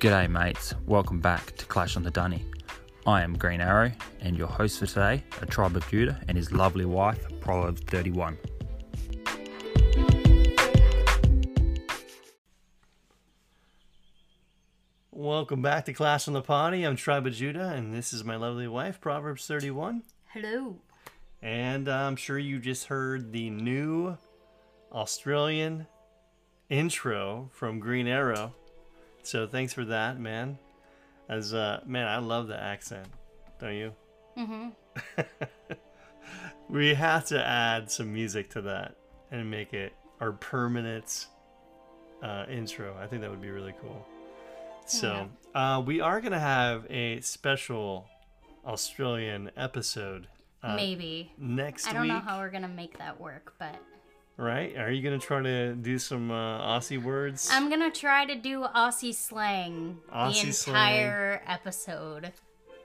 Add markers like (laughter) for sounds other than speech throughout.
G'day, mates. Welcome back to Clash on the Dunny. I am Green Arrow, and your host for today, a tribe of Judah and his lovely wife, Proverbs 31. Welcome back to Clash on the Potty. I'm Tribe of Judah, and this is my lovely wife, Proverbs 31. Hello. And uh, I'm sure you just heard the new Australian intro from Green Arrow. So thanks for that, man. As uh, man, I love the accent, don't you? Mm-hmm. (laughs) we have to add some music to that and make it our permanent uh, intro. I think that would be really cool. So uh, we are gonna have a special Australian episode uh, Maybe. next I don't week. know how we're gonna make that work, but Right? Are you gonna try to do some uh, Aussie words? I'm gonna try to do Aussie slang Aussie the slang. entire episode.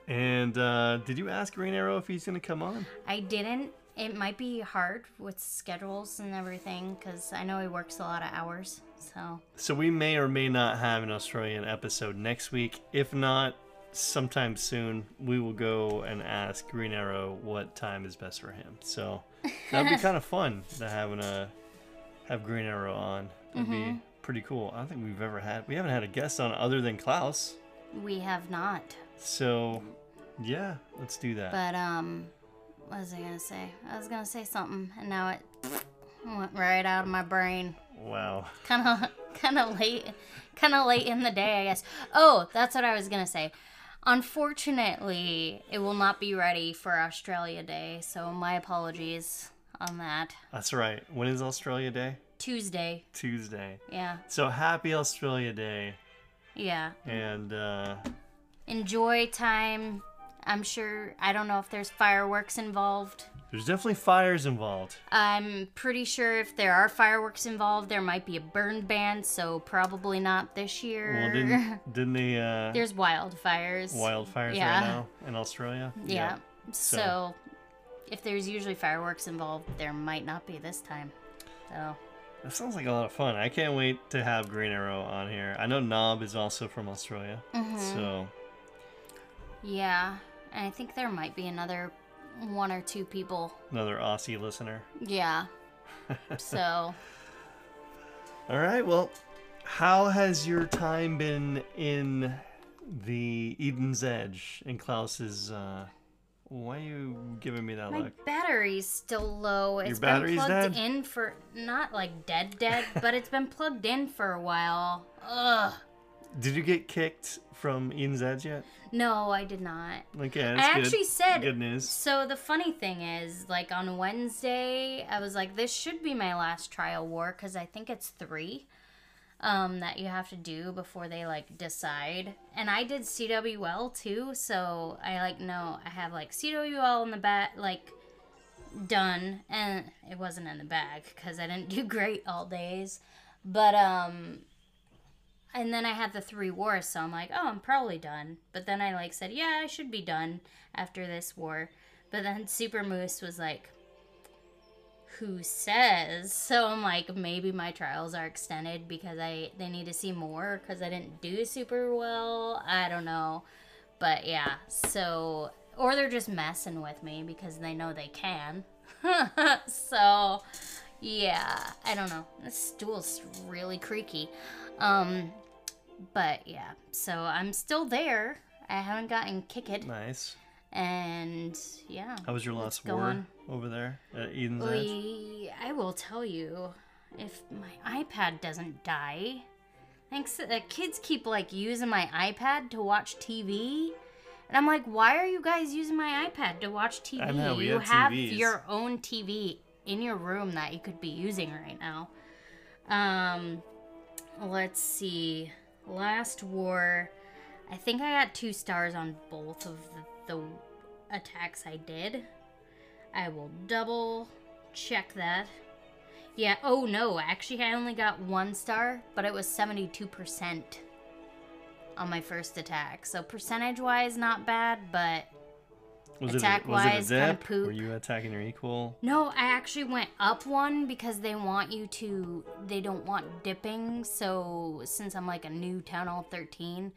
and uh, did you ask Green Arrow if he's gonna come on? I didn't. It might be hard with schedules and everything because I know he works a lot of hours. So So we may or may not have an Australian episode next week. If not, sometime soon we will go and ask Green Arrow what time is best for him. So that'd be (laughs) kind of fun to having a have Green Arrow on. That'd be pretty cool. I don't think we've ever had we haven't had a guest on other than Klaus. we have not. So yeah, let's do that. But um, what was I gonna say? I was gonna say something, and now it went right out of my brain. wow. kind of (laughs) kind of late kind of late in the day i guess oh that's what i was gonna say unfortunately it will not be ready for australia day so my apologies on that. That's right. When is Australia Day? tuesday. Tuesday. yeah. So happy Australia Day. Yeah. And uh enjoy time. I'm sure i don't know if there's fireworks involved there's definitely fires involved. i'm pretty sure if there are fireworks involved there might be a burn ban so probably not this year Well, didn't (laughs) didn't they uh there's wildfires wildfires Yeah. right now in Australia? Yeah. So- So, if there's usually fireworks involved, there might not be this time. So, That sounds like a lot of fun. I can't wait to have Green Arrow on here. I know Knob is also from Australia. Mm-hmm. So yeah. And I think there might be another one or two people. another Aussie listener. Yeah. (laughs) so, All right. Well, how has your time been in the Eden's Edge in Klaus's uh why are you giving me that my look? battery's still low. It's been plugged dead? in for not like dead dead, but it's been plugged in for a while. Ugh. Did you get kicked from Eden's Edge yet? No, I did not. Okay, I good. actually said good news. So the funny thing is, like on Wednesday, I was like, this should be my last trial war because I think it's three um, that you have to do before they like decide. And I did CWL too, so I like know I have like CWL in the back, like done, and it wasn't in the bag because I didn't (laughs) do great all days. But um, and then I had the three wars, so I'm like, oh, I'm probably done. But then I like said, yeah, I should be done after this war. But then Super Moose was like, who says? (laughs) So I'm like, maybe my trials are extended because I they need to see more because I didn't do super well. I don't know, but yeah. So or they're just messing with me because they know they can. (laughs) so yeah, I don't know. This stool's really creaky. Um, but yeah, so I'm still there. I haven't gotten kicked, Nice. and yeah. How was your last war on. over there at Eden's Edge? I will tell you, if my iPad doesn't die, thanks. The kids keep like using my iPad to watch TV, and I'm like, why are you guys using my iPad to watch TV? Know, we you have have TVs. your own TV in your room that you could be using right now. Um, let's see. Last war, I think I got two stars on both of the, the attacks I did. I will double check that. Yeah, oh no, actually, I only got one star, but it was 72% on my first attack. So, percentage wise, not bad, but Was attack it, was it a dip? poop. Were you attacking your equal? No, I actually went up one because they want you to. They don't want dipping. So since I'm like a new Town Hall 13,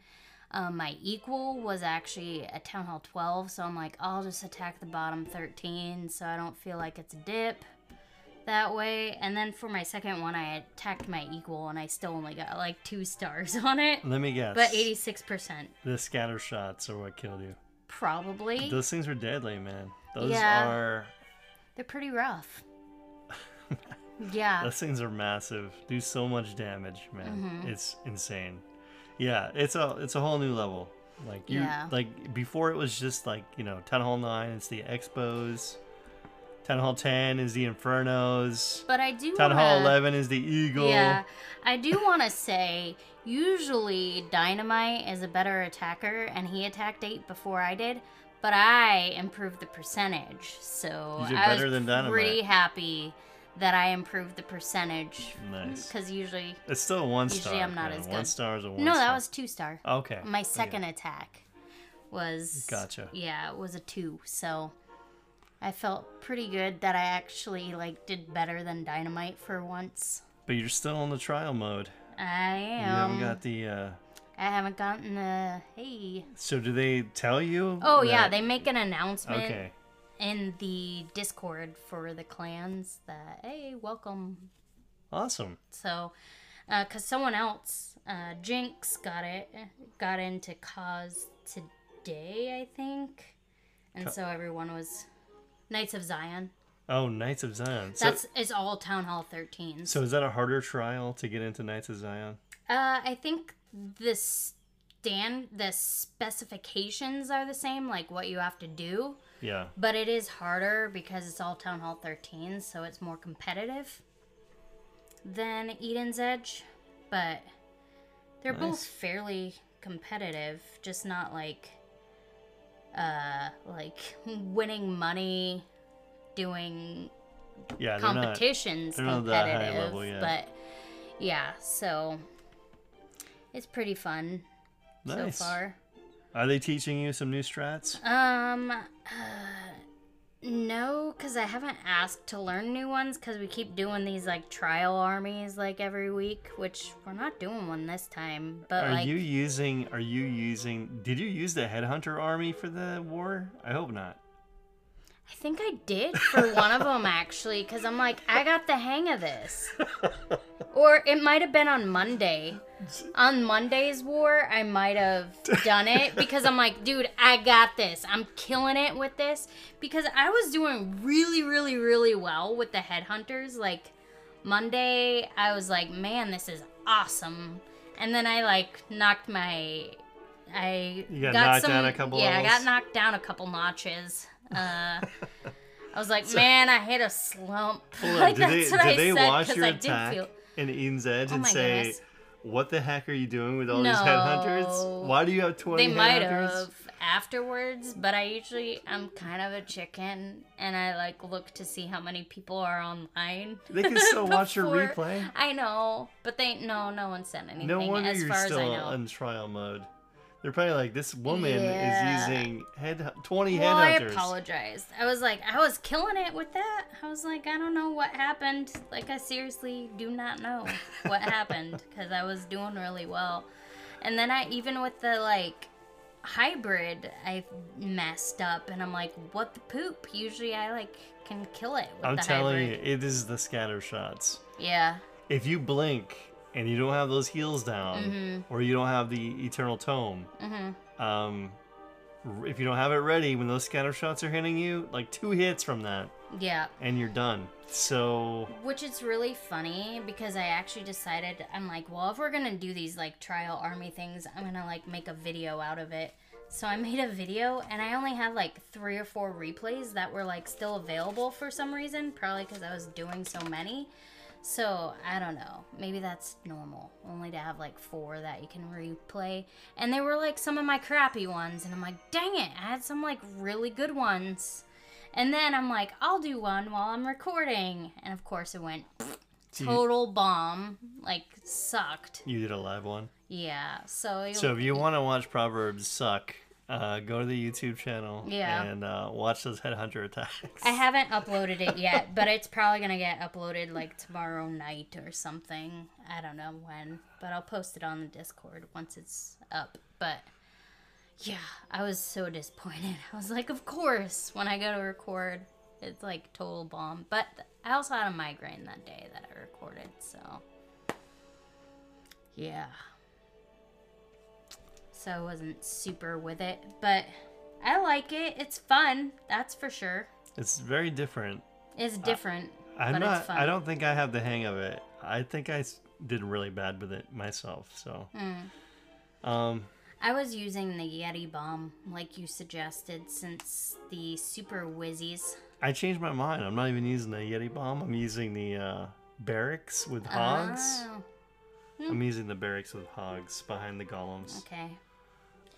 um, my equal was actually a Town Hall 12. So I'm like, I'll just attack the bottom 13, so I don't feel like it's a dip that way. And then for my second one, I attacked my equal, and I still only got like two stars (laughs) on it. Let me guess. But 86%, The scatter shots are what killed you. Probably. Those things are deadly, man. Those Yeah. are. They're pretty rough. (laughs) yeah. Those things are massive. Do so much damage, man. Mm-hmm. It's insane. Yeah, it's a it's a whole new level. Like you Yeah. like before it was just like, you know, Town Hall 9 it's the X-Bows. Town Hall 10 is the Infernos. But I do Town wanna... Hall 11 is the Eagle. Yeah, I do want to say usually Dynamite is a better attacker, and he attacked eight before I did, but I improved the percentage, so I was pretty happy that I improved the percentage. Nice. Because usually, It's still one Usually star. Usually I'm not man. as One star is a one no, star. that was two star. Okay. My okay. second attack was Gotcha. Yeah, it was a two, so. I felt pretty good that I actually like did better than Dynamite for once. But you're still in the trial mode. I You am. haven't got the uh I haven't gotten the hey. so do they tell you? Oh yeah, they make an announcement Okay. in the Discord for the clans that hey, welcome. Awesome. So, uh, cause someone else, uh, Jinx got it, got into cause today, I think, and so everyone was Knights of Zion. Oh, Knights of Zion. So, That's it's all Town Hall 13. so is that a harder trial to get into Knights of Zion? Uh, I think the stand the specifications are the same, like what you have to do, Yeah. but it is harder because it's all Town Hall 13, so it's more competitive than Eden's Edge. But they're both fairly competitive, just not like uh like winning money doing Yeah, they're not. competitions they're not that high competitive, level yet. but yeah, so it's pretty fun Nice. so far. Are they teaching you some new strats? Um, uh, no, because I haven't asked to learn new ones because we keep doing these like trial armies like every week, which we're not doing one this time. But Are like, you using are you using did you use the headhunter army for the war? I hope not. I think I did for one of them actually, because I'm like, I got the hang of this. or it might have been on Monday. On Monday's war, I might have done it (laughs) because I'm like, dude, I got this. I'm killing it with this because I was doing really, really, really well with the headhunters. Like Monday, I was like, man, this is awesome. And then I like knocked my, I You got knocked some, down a couple yeah, I got knocked down a couple notches. Uh, I was like, man, I hit a slump. (laughs) Like did they, what did I they said watch your I attack feel. in Eden's Edge Oh and say, goodness. "What the heck are you doing with all these headhunters? Why do you have twenty They might headhunters?" have afterwards, but I usually I'm kind of a chicken, and I like look to see how many people are online. They can (laughs) still watch your replay. I know, but they no, no one said anything. No wonder as you're far as I still know. in trial mode. They're probably like, "This woman Yeah. is using head twenty Well, I headhunters." apologized. I was like, I was killing it with that. I was like, I don't know what happened. Like, I seriously do not know what (laughs) happened because I was doing really well. And then I, even with the like hybrid, I messed up, and I'm like, what the poop? Usually, I like can kill it with I'm telling hybrid. you, it is the scatter shots. Yeah, If you blink and you don't have those heals down, Mm-hmm. or you don't have the eternal tome, um, if you don't have it ready when those scatter shots are hitting you, like two hits from that, yeah. and you're done. So Which is really funny because I actually decided I'm like, well, if we're gonna do these like trial army things, I'm gonna like make a video out of it. So I (laughs) made a video and I only had like three or four replays that were like still available for some reason, probably because I was doing so many. So I don't know. Maybe that's normal. Only to have like four that you can replay. And they were like some of my crappy ones. And I'm like, dang it, I had some like really good ones. And then I'm like, I'll do one while I'm recording. And of course it went you- total bomb. Like sucked. you did a live one. Yeah. So, So if you want to watch Proverbs suck, uh, go to the YouTube channel Yeah. and uh, watch those headhunter attacks. I haven't (laughs) uploaded it yet, but it's probably gonna get uploaded like tomorrow night or something. I don't know when, but I'll post it on the Discord once it's up. But yeah, I was so disappointed. (laughs) I was like, of course, when I go to record, it's like total bomb. But I also had a migraine that day that I recorded, so yeah. So I wasn't super with it, but I like it. It's fun, that's for sure. It's very different. It's different, I'm but not. it's fun. I don't think I have the hang of it. I think I did really bad with it myself. So, Hmm. um, I was using the Yeti bomb like you suggested since the Super Whizzies. I changed my mind. I'm not even using the Yeti bomb. I'm using the uh, barracks with hogs. Oh, I'm using the barracks with hogs behind the golems. okay.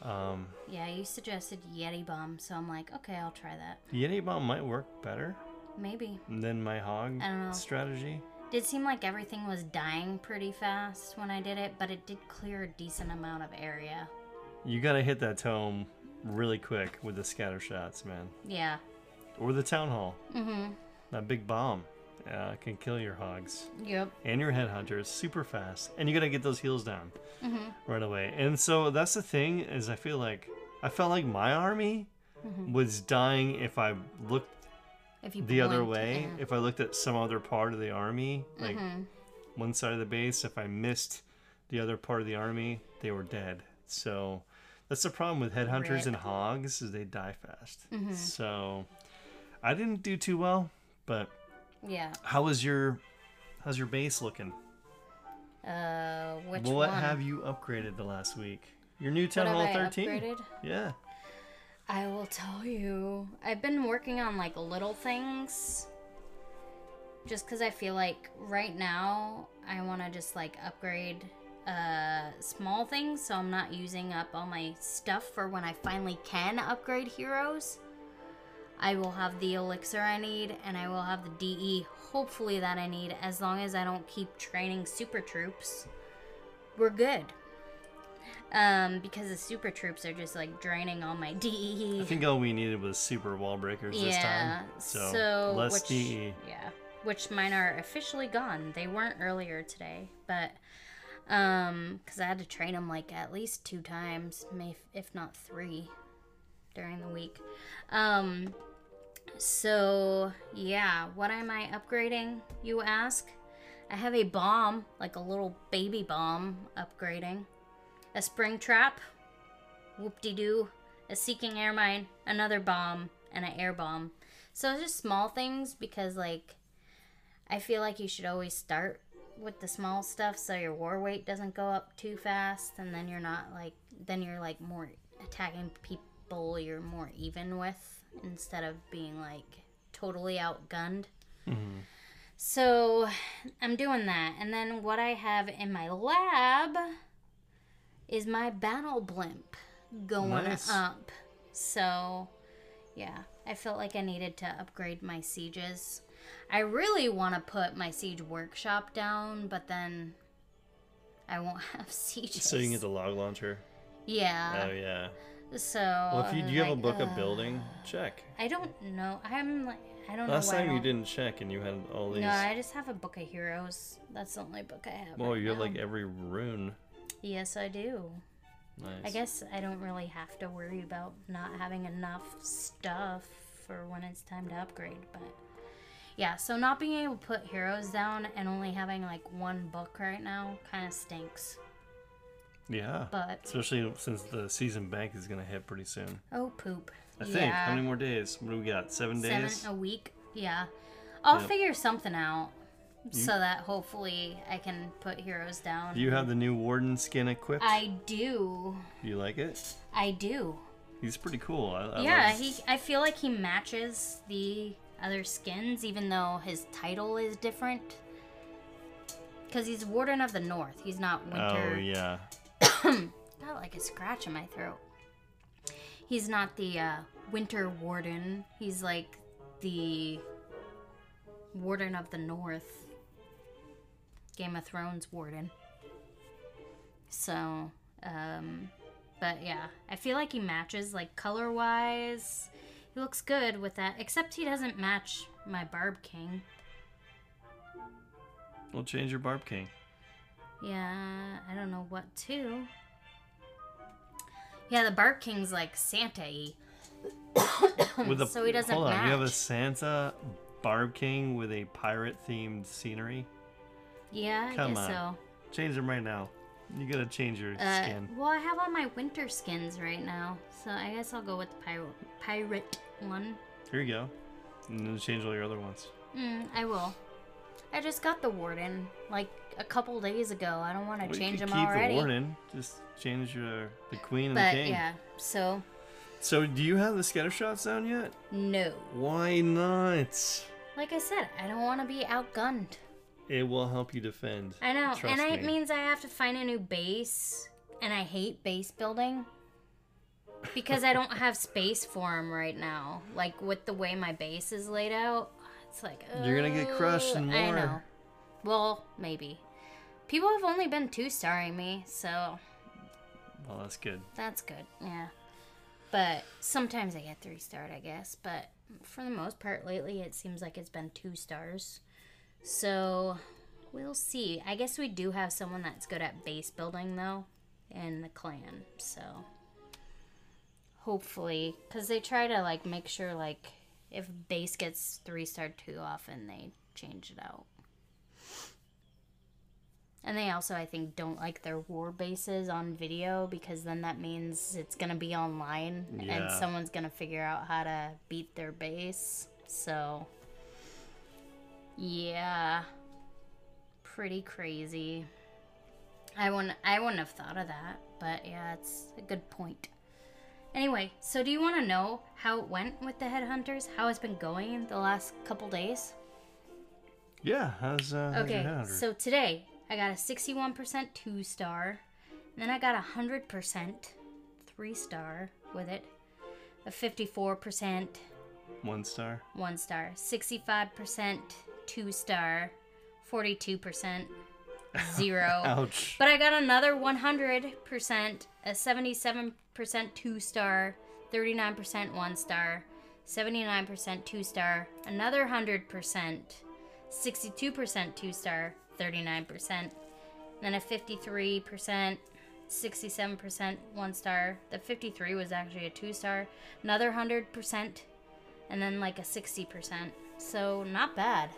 Um, Yeah, you suggested Yeti bomb, so I'm like, okay, I'll try that. Yeti bomb might work better Maybe. than my hog I don't know. strategy. Did seem like everything was dying pretty fast when I did it, but it did clear a decent amount of area. You gotta hit that tome really quick with the scatter shots, man. Yeah. Or the town hall. Mm-hmm. That big bomb uh, can kill your hogs Yep. and your headhunters super fast, and you gotta get those heals down Mm-hmm. right away. And so that's the thing is, I feel like I felt like my army Mm-hmm. was dying if I looked If you the other way. yeah. If I looked at some other part of the army, like Mhm. one side of the base, if I missed the other part of the army, they were dead. So that's the problem with headhunters and hogs is they die fast. Mhm. So I didn't do too well, but Yeah. how was your how's your base looking? Uh, which what one? have you upgraded the last week? Your new What Town have Hall 13. upgraded? Yeah. I will tell you. I've been working on like little things. Just because I feel like right now I want to just like upgrade uh, small things so I'm not using up all my stuff for when I finally can upgrade heroes. I will have the elixir I need and I will have the DE hopefully that I need as long as I don't keep training super troops. We're good. Um, because the super troops are just like draining all my. DE. I think all we needed was super wall breakers this time. So, less which, DE. Yeah, which mine are officially gone. They weren't earlier today, but um, because I had to train them like at least two times, may if not three, during the week. Um, so yeah, what am I upgrading? You ask. I have a bomb, like a little baby bomb, upgrading. A spring trap, whoop de doo, a seeking air mine, another bomb, and an air bomb. So just small things because like I feel like you should always start with the small stuff so your war weight doesn't go up too fast and then you're not like then you're like more attacking people you're more even with instead of being like totally outgunned. Mm-hmm. So I'm doing that. And then what I have in my lab is my battle blimp going Nice. up. So yeah, I felt like I needed to upgrade my sieges. I really want to put my siege workshop down, but then I won't (laughs) have sieges. So you can get the log launcher. yeah. oh yeah. So Well, if you do you have a book uh, of building, check. I don't know. I'm like I don't Last know. I time you didn't check and you had all these. No, I just have a book of heroes. That's the only book I have. well, right you have like every rune. Yes, I do. Nice. I guess I don't really have to worry about not having enough stuff for when it's time to upgrade, but yeah, so not being able to put heroes down and only having like one book right now kind of stinks. Yeah. But Especially since the season bank is gonna hit pretty soon. oh poop. I think. Yeah. How many more days? What do we got? Seven Seven days. a week. Yeah. I'll Yep. figure something out so that hopefully I can put heroes down. Do you have the new warden skin equipped? I do. Do you like it? I do. He's pretty cool. I, I yeah, love- he. I feel like he matches the other skins, even though his title is different. Because he's Warden of the North. He's not Winter. Oh yeah. (coughs) Got like a scratch in my throat. He's not the uh, Winter Warden. He's like the Warden of the North. Game of Thrones Warden. So, um, But yeah, I feel like he matches like color wise. He looks good with that, except he doesn't match my Barb King. We'll change your Barb King. Yeah, I don't know what to. Yeah, the Barb King's like Santa y. (coughs) So he doesn't hold on, you have a. Santa Barb King with a pirate themed scenery. Yeah, I Come guess on. so. Change them right now. You gotta change your Uh, skin. well, I have all my winter skins right now, so I guess I'll go with the pirate pirate one. Here you go. And then change all your other ones. Mm, I will. I just got the warden like a couple days ago. I don't want to Well, change them keep already. the warden. Just change your the queen and but the king. yeah, so So do you have the scatter scattershot sound yet? no. Why not? Like I said, I don't want to be outgunned. It will help you defend. I know, Trust and it means I have to find a new base, and I hate base building because I don't have space for them right now. Like with the way my base is laid out, it's like You're gonna get crushed and I more. know. Well, maybe. People have only been two starring me, so Well, that's good. that's good. Yeah. But sometimes I get three starred, I guess. But for the most part, lately it seems like it's been two stars. So we'll see. I guess we do have someone that's good at base building, though, in the clan. So hopefully, because they try to like make sure like if base gets three starred too often, they change it out. And they also, I think, don't like their war bases on video because then that means it's gonna be online and someone's gonna figure out how to beat their base. So, yeah, pretty crazy. I wouldn't, I wouldn't have thought of that, but yeah, it's a good point. Anyway, so do you want to know how it went with the headhunters? How it's been going the last couple days? Yeah. How's uh? how's Okay, headhunter? so today I got a 61% two star, and then I got a 100% three star with it, a 54% one star. one star, 65% two star, 42% zero. (laughs) Ouch. But I got another 100%, a 77% two star, 39% one star, 79% two star, another 100%, 62% two star, 39%, then a 53%, 67% one star. The 53 was actually a two star, another 100%, and then like a 60%. So not bad.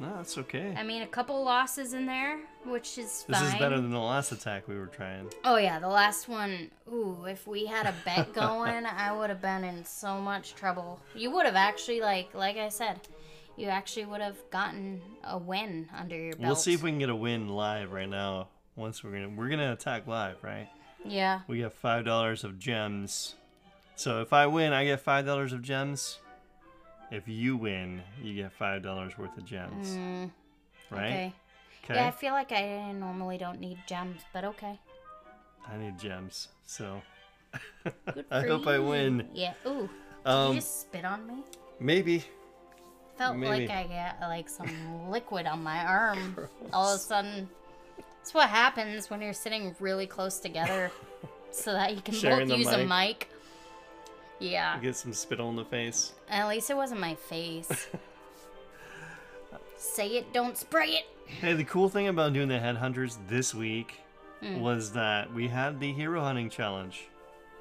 No, that's okay. I mean, a couple losses in there, which is This fine. is better than the last attack we were trying. Oh yeah, the last one. Ooh, if we had a bet (laughs) going, I would have been in so much trouble. You would have actually like like I said, you actually would have gotten a win under your belt. We'll see if we can get a win live right now. Once we're gonna we're gonna attack live, right? Yeah. We get five dollars of gems. So if I win, I get five dollars of gems. If you win, you get five dollars worth of gems. Mm, right? Okay. Okay. Yeah, I feel like I normally don't need gems, but okay. I need gems. So Good (laughs) I hope I win. Yeah. Ooh. Did Um you just spit on me? maybe. Felt maybe. like I got like some liquid on my arm. (laughs) All of a sudden, that's what happens when you're sitting really close together, (laughs) so that you can Sharing both use a mic. mic. Yeah. Get some spit on the face. At least it wasn't my face. (laughs) Say it, don't spray it. Hey, the cool thing about doing the headhunters this week Hmm. was that we had the hero hunting challenge.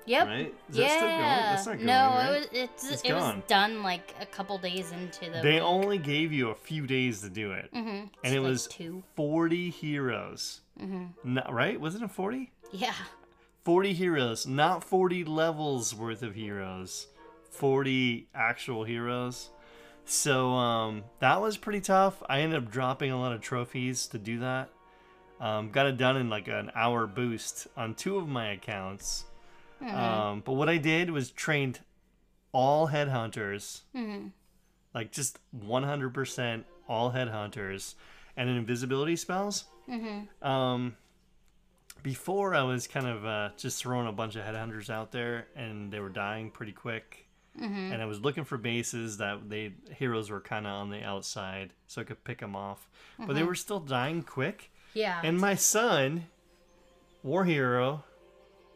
Yep. Right? Is yeah. that still going? That's not going, no, right? it was it's, It's it was done like a couple days into the. They week. only gave you a few days to do it. Mhm. And it like was two. 40 heroes. Mm-hmm. No, right? Wasn't it 40? Yeah. 40 heroes, not 40 levels worth of heroes. 40 actual heroes. So um, that was pretty tough. I ended up dropping a lot of trophies to do that. Um, got it done in like an hour boost on two of my accounts. Mm-hmm. Um, but what I did was trained all headhunters, Mm-hmm. like just 100% all headhunters, and invisibility spells. Mm-hmm. Um, before I was kind of uh, just throwing a bunch of headhunters out there, and they were dying pretty quick. Mm-hmm. And I was looking for bases that they heroes were kind of on the outside, so I could pick them off. But Mm-hmm. they were still dying quick. Yeah. And my son, War Hero,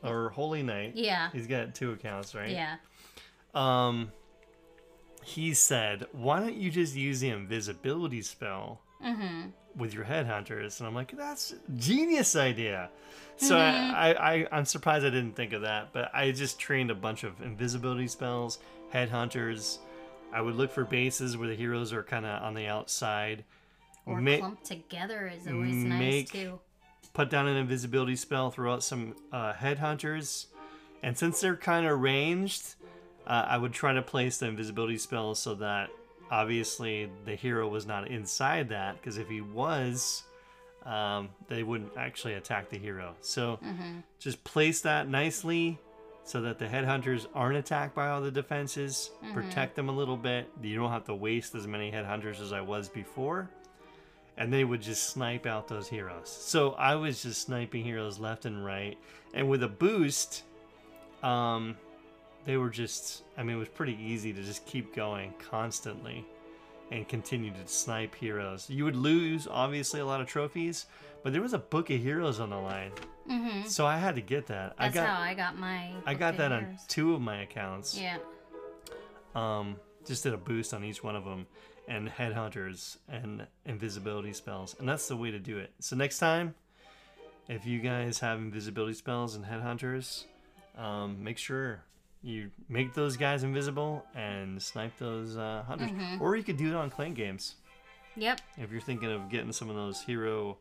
or Holy Knight. Yeah. He's got two accounts, right? Yeah. Um, he said, "Why don't you just use the invisibility spell with your headhunters?" And I'm like, "That's a genius idea." So I, I, I, I'm surprised I didn't think of that, but I just trained a bunch of invisibility spells, headhunters. I would look for bases where the heroes are kind of on the outside. Or Ma- clumped together is always nice too. Put down an invisibility spell, throw out some uh, headhunters, and since they're kind of ranged, uh, I would try to place the invisibility spell so that obviously the hero was not inside that, because if he was, um, they wouldn't actually attack the hero. So just place that nicely so that the headhunters aren't attacked by all the defenses. Protect them a little bit. You don't have to waste as many headhunters as I was before and they would just snipe out those heroes. So I was just sniping heroes left and right, and with a boost, um, they were just. I mean, it was pretty easy to just keep going constantly, and continue to snipe heroes. You would lose obviously a lot of trophies, but there was a book of heroes on the line, Mm-hmm. so I had to get that. That's I got how I got my. I got that of on two of my accounts. Yeah. um, just did a boost on each one of them and headhunters and invisibility spells and that's the way to do it so next time if you guys have invisibility spells and headhunters um, make sure you make those guys invisible and snipe those uh, hunters or you could do it on clan games Yep. if you're thinking of getting some of those hero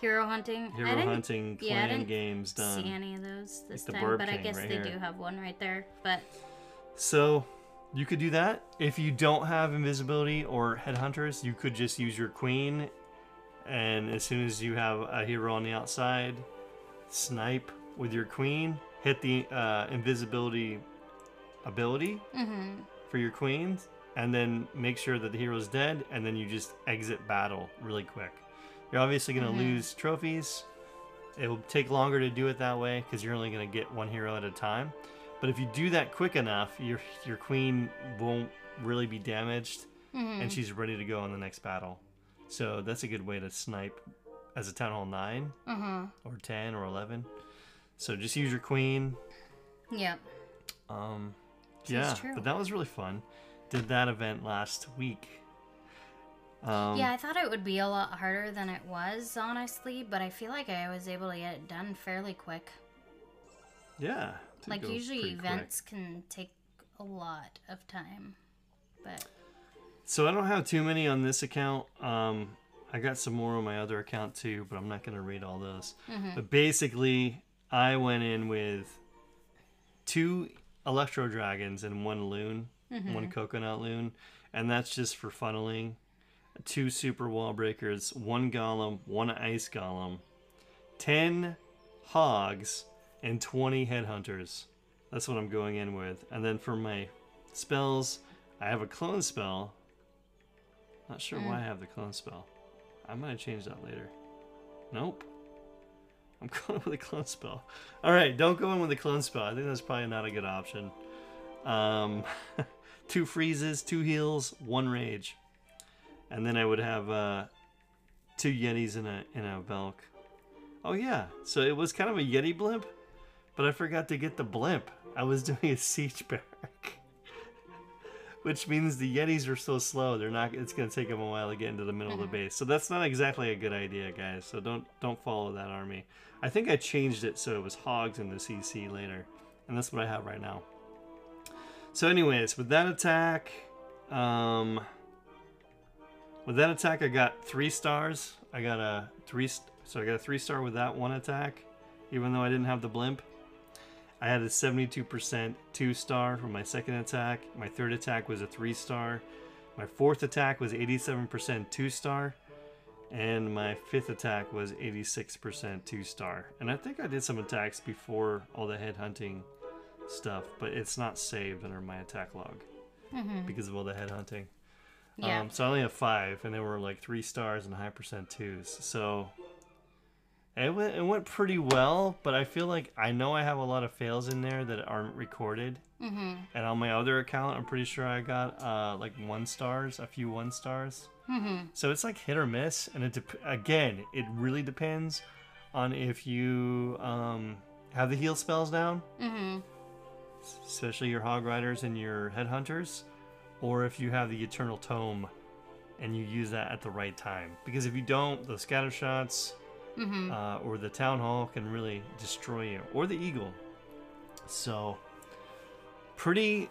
Hero hunting. Hero hunting yeah, I clan didn't games done see any of those this the time, but I guess right they here. do have one right there. But So you could do that. If you don't have invisibility or headhunters, you could just use your queen. And as soon as you have a hero on the outside, snipe with your queen, hit the uh, invisibility ability for your queens, and then make sure that the hero is dead, and then you just exit battle really quick. You're obviously going to lose trophies. It will take longer to do it that way because you're only going to get one hero at a time. But if you do that quick enough, your your queen won't really be damaged, and she's ready to go on the next battle. So that's a good way to snipe as a town hall 9 or ten or eleven. So just use your queen. yep. Um, yeah, true. but that was really fun. Did that event last week. Um, yeah, I thought it would be a lot harder than it was, honestly, but I feel like I was able to get it done fairly quick. Yeah. Like usually pretty quick. events can take a lot of time. But So I don't have too many on this account. Um, I got some more on my other account too, but I'm not going to read all those. But basically, I went in with two Electro Dragons and one Loon, one Coconut Loon, and that's just for funneling. Two Super Wall Breakers, one Golem, one Ice Golem, 10 Hogs, and 20 Headhunters. That's what I'm going in with. And then for my spells, I have a clone spell. Not sure why I have the clone spell. I might change that later. Nope. I'm (laughs) going with a clone spell. All right, don't go in with a clone spell. I think that's probably not a good option. Um, (laughs) two freezes, two heals, one rage, and then I would have uh, two yetis in a in a velk. Oh yeah, so it was kind of a yeti blimp, but I forgot to get the blimp. I was (laughs) doing a siege barrack which means the Yetis are so slow. They're not. It's gonna take them a while to get into the middle of the base. So that's not exactly a good idea, guys. So don't don't follow that army. I think I changed it so it was hogs in the CC later, and that's what I have right now. So, anyways, with that attack, um, with that attack, I got three stars. I got a three. So I got a three star with that one attack, even though I didn't have the blimp. I had a 72% two star for my second attack. My third attack was a three star. My fourth attack was 87% two star. And my fifth attack was 86% two star. And I think I did some attacks before all the head hunting stuff, but it's not saved under my attack log because of all the head hunting. yeah. Um, so I only have five, and they were like three stars and high percent twos. So it went, it went pretty well, but I feel like I know I have a lot of fails in there that aren't recorded. Mm-hmm. And on my other account, I'm pretty sure I got uh, like one stars, a few one stars. Mm-hmm. So it's like hit or miss, and it dep- again, it really depends on if you um, have the heal spells down, Mm-hmm. especially your hog riders and your headhunters, or if you have the eternal tome and you use that at the right time. Because if you don't, the scatter shots Mm-hmm. uh, or the town hall can really destroy you, or the eagle. So, pretty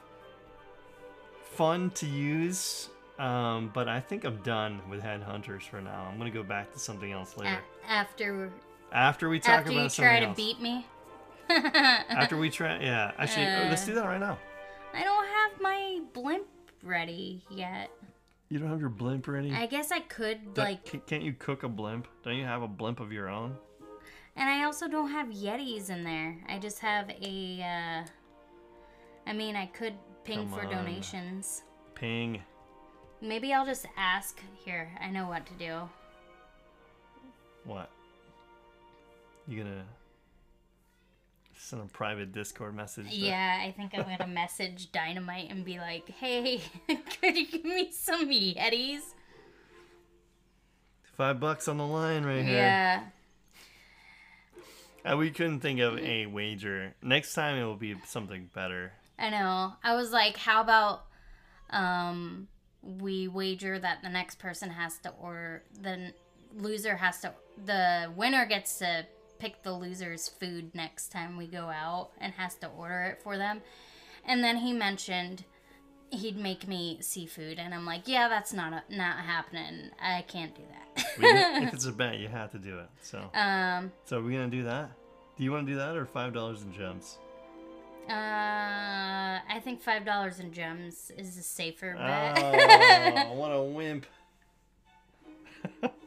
fun to use. Um, but I think I'm done with headhunters for now. I'm gonna go back to something else later. A- after after we talk after about you something try to beat me. (laughs) after we try, yeah. Actually, oh, let's Uh. do that right now. I don't have my blimp ready yet. You don't have your blimp ready. I guess I could That- like, can't you cook a blimp? Don't you have a blimp of your own? and I also don't have Yetis in there. I just have a. uh I mean, I could ping Come for on. donations. Ping. Maybe I'll just ask. Here, I know what to do. What? You gonna send a private Discord message? to- Yeah, I think I'm gonna message Dynamite and be like, "Hey, (laughs) could you give me some Yetis?" Five bucks on the line right here. Yeah. Uh, we couldn't think of a wager. Next time it will be something better. I know. I was like, how about um we wager that the next person has to order the loser has to the winner gets to pick the loser's food next time we go out and has to order it for them. And then he mentioned he'd make me seafood and I'm like, "Yeah, that's not a, not happening. I can't do (laughs) We- if (laughs) it's a bet, you have to do it. So, um so are we gonna do that? Do you want to do that or five dollars in gems? uh I think $5 in gems is a safer bet. Oh, what a wimp! (laughs)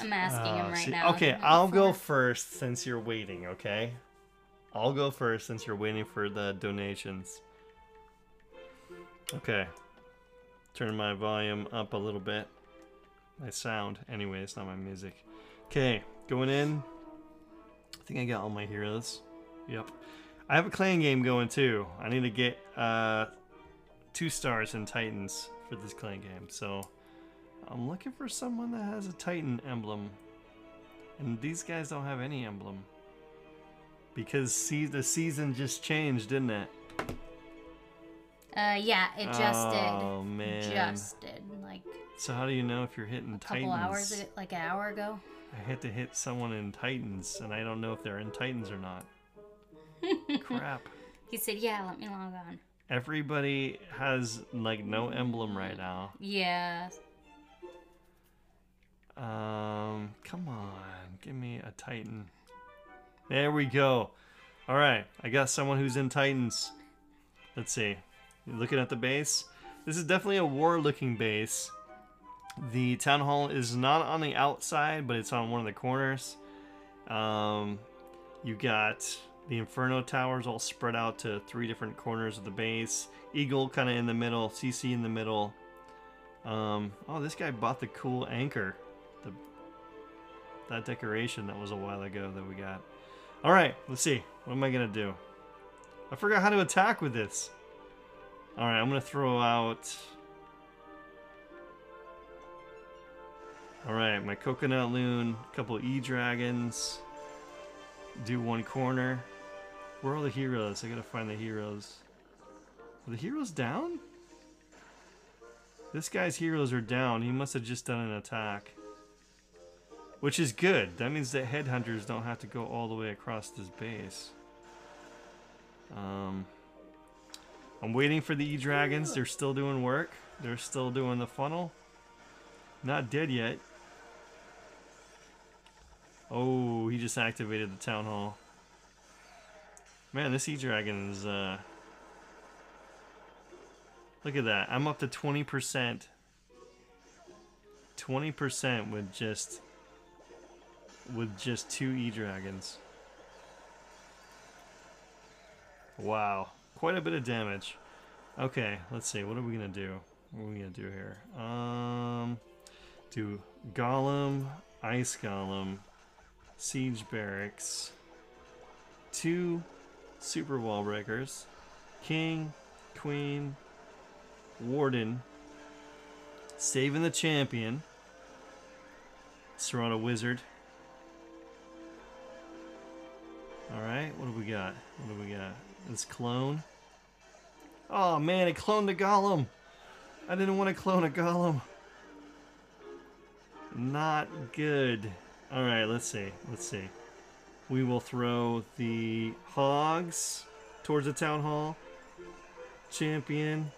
I'm asking him Oh, right see- now. Okay, I'll go first since you're waiting. Okay, I'll go first since you're waiting for the donations. Okay, turn my volume up a little bit. My sound, anyway, it's not my music. Okay, going in. I think I got all my heroes. Yep. I have a clan game going too. I need to get uh, two stars in Titans for this clan game. So I'm looking for someone that has a Titan emblem. And these guys don't have any emblem. Because see, the season just changed, didn't it? Uh, yeah, it just oh, did. Oh man. Just did. Like So how do you know if you're hitting a couple Titans? hours, ago, like an hour ago. I had to hit someone in Titans, and I don't know if they're in Titans or not. (laughs) Crap. He said, "Yeah, let me log on." Everybody has like no emblem right now. Yeah. Um, come on, give me a Titan. There we go. All right, I got someone who's in Titans. Let's see. Looking at the base, this is definitely a war-looking base. The town hall is not on the outside, but it's on one of the corners. Um, you got the Inferno towers all spread out to three different corners of the base. Eagle kind of in the middle, CC in the middle. Um, oh, this guy bought the cool anchor, the that decoration that was a while ago that we got. All right, let's see. What am I gonna do? I forgot how to attack with this. All right, I'm gonna throw out. All right, my coconut loon, a couple e dragons. Do one corner. Where are the heroes? I gotta find the heroes. Are the heroes down? This guy's heroes are down. He must have just done an attack. Which is good. That means that headhunters don't have to go all the way across this base. Um, I'm waiting for the E-Dragons. They're still doing work. They're still doing the funnel. Not dead yet. Oh, he just activated the town hall. Man, this E-Dragon is, uh... Look at that. I'm up to 20%. 20% with just... With just two E-Dragons. Wow. Quite a bit of damage. Okay, let's see. What are we to do? What are we to do here? Um... Do Golem, Ice Golem, Siege Barracks, two Super Wall Breakers, King, Queen, Warden, saving the champion, Serrano Wizard, All right, what do we got? What do we got? This clone. Oh man, it cloned a golem. I didn't want to clone a golem. Not good. All right, let's see. Let's see. We will throw the hogs towards the town hall. Champion.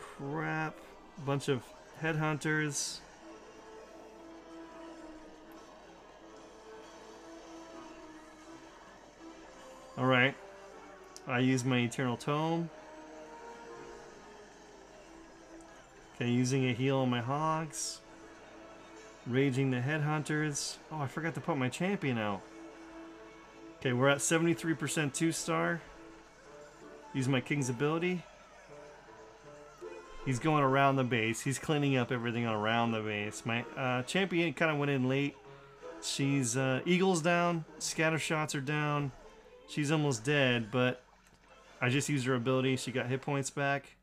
Crap. Bunch of headhunters. Alright. I use my Eternal Tome. Okay, using a heal on my hogs. Raging the headhunters. Oh, I forgot to put my champion out. Okay, we're at 73% 2 star. Use my king's ability. He's going around the base. He's cleaning up everything around the base. My uh, champion kind of went in late. She's uh, eagles down. Scatter shots are down. She's almost dead, but I just used her ability. She got hit points back.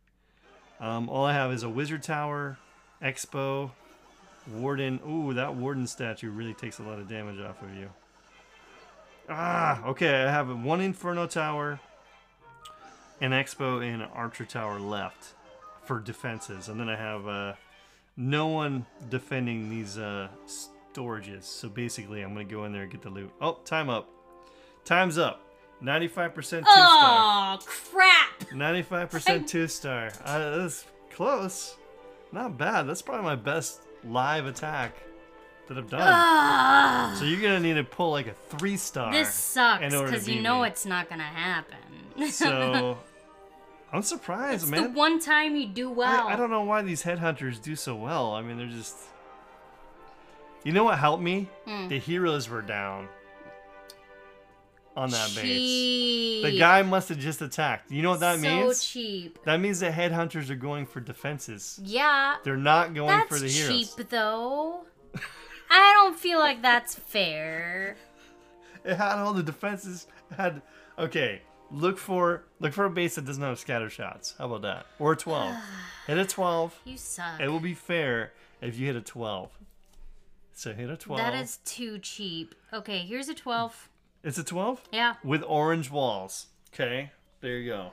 Um, all I have is a wizard tower, expo, warden. Ooh, that warden statue really takes a lot of damage off of you. Ah, okay. I have one inferno tower, an expo, and an archer tower left for defenses, and then I have uh, no one defending these uh, storages. So basically, I'm gonna go in there and get the loot. Oh, time up. Time's up. 95% two star. Oh crap! 95% (laughs) two star. Uh, that's close. Not bad. That's probably my best live attack that I've done. So you're gonna need to pull like a three star. This sucks to because you know me. it's not gonna happen. So (laughs) I'm surprised, man it's man. the one time you do well. I, I don't know why these headhunters do so well. I mean, they're just. You know what helped me? Hmm. The heroes were down on that base. The guy must have just attacked. You know what that so means? cheap. That means the headhunters are going for defenses. Yeah, They're not going that's for the heroes. That's cheap though. (laughs) I don't feel like that's fair. It had all the defenses. It had okay. Look for look for a base that doesn't have scatter shots. How about that? Or a twelve. (sighs) hit a twelve. You suck. It will be fair if you hit a twelve. So hit a twelve. That is too cheap. Okay, here's a 12. It's a twelve Yeah. with orange walls. Okay, there you go.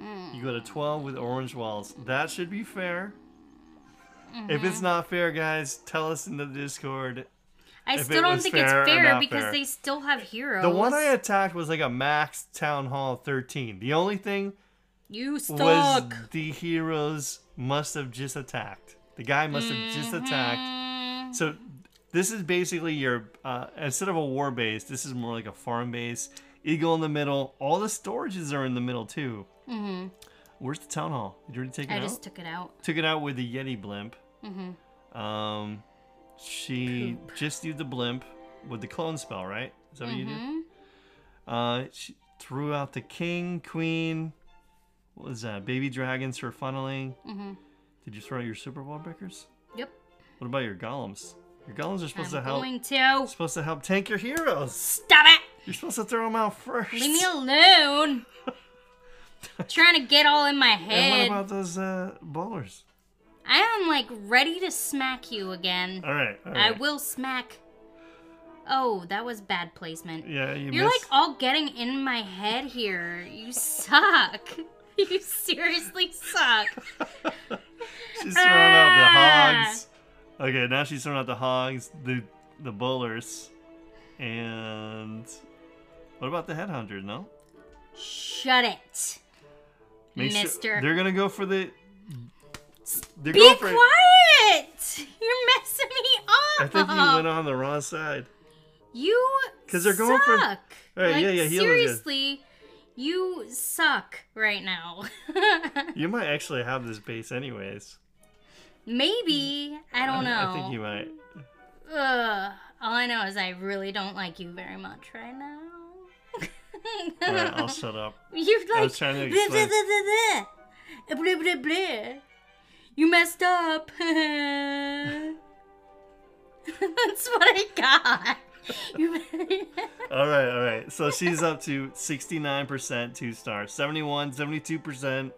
Mm. You got a twelve with orange walls. That should be fair. If Mm-hmm. it's not fair, guys, tell us in the Discord. I If still don't think it's fair because fair. they still have heroes. The one I attacked was like a max town hall 13. The only thing You stuck. was the heroes must have just attacked. The guy must have just attacked. Mm, So this is basically your uh, instead of a war base, this is more like a farm base. Eagle in the middle. All the storages are in the middle too. Mm-hmm. Where's the town hall? Did you already take it I out? I just took it out. Took it out with the Yeti blimp. Mm-hmm. Um, she just used the blimp with the clone spell, right? Is that what you Mm-hmm. did? Uh, she threw out the king, queen. What was that? Baby dragons for funneling. Mm-hmm. Did you throw out your super wall breakers? Yep. What about your golems? Your golems are supposed to I'm help. going to. Supposed to help tank your heroes. Stop it! You're supposed to throw them out first. Leave me alone. (laughs) Trying to get all in my head. and what about those uh, bowlers? I am like ready to smack you again. All right. all I will smack. Oh, that was bad placement. Yeah, you You're missed. like all getting in my head here. You suck. (laughs) You seriously suck. (laughs) She's throwing out the Ah. hogs. Okay, now she's throwing out the hogs, the the bowlers, and what about the headhunter? No, Shut it. Make sure- Mister. they're gonna go for the. They're Be going for. quiet! You're messing me up. I think you went on the wrong side. You because they're going for- suck. All right, like, yeah, yeah, heal is good. Seriously, you suck right now. (laughs) You might actually have this base anyways. Maybe I don't know. I think you might. Ugh. All I know is I really don't like you very much right now. (laughs) All right, I'll shut up. (laughs) You're like I was trying to explain. blah, blah, blah. Blah, blah. You messed up. (laughs) That's what I got. All right, all right. So she's up to 69% two star, 71, 72%.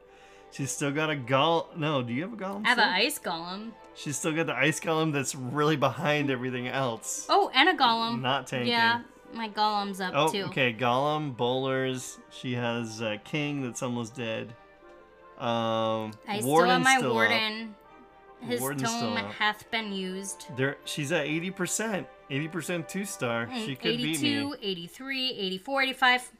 She's still got a gol. No, do you have a golem? I have still? an ice golem. She's still got the ice golem that's really behind everything else. Oh, and a golem. Not tanking. Yeah, My golem's up Oh, too. okay. Golem, bowlers. She has uh, King that's almost dead. Um, I still have my still up. warden. His Warden's tome hath been used. There, she's at eighty percent. Eighty percent two star. She could beat 82, me. 83, 84, 85.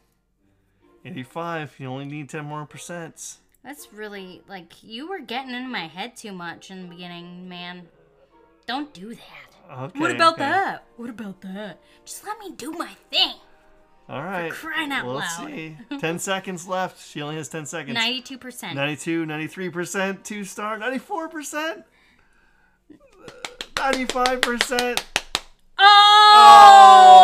Eighty-five. You only need ten more percents. That's really like you were getting into my head too much in the beginning, man. Don't do that. Okay. what about okay. that? What about that? Just let me do my thing. All right. crying out well, Let's loud. see. (laughs) 10 seconds left. She only has 10 seconds. 92%. 92, 93%, 2 star, 94%, 95%. Oh!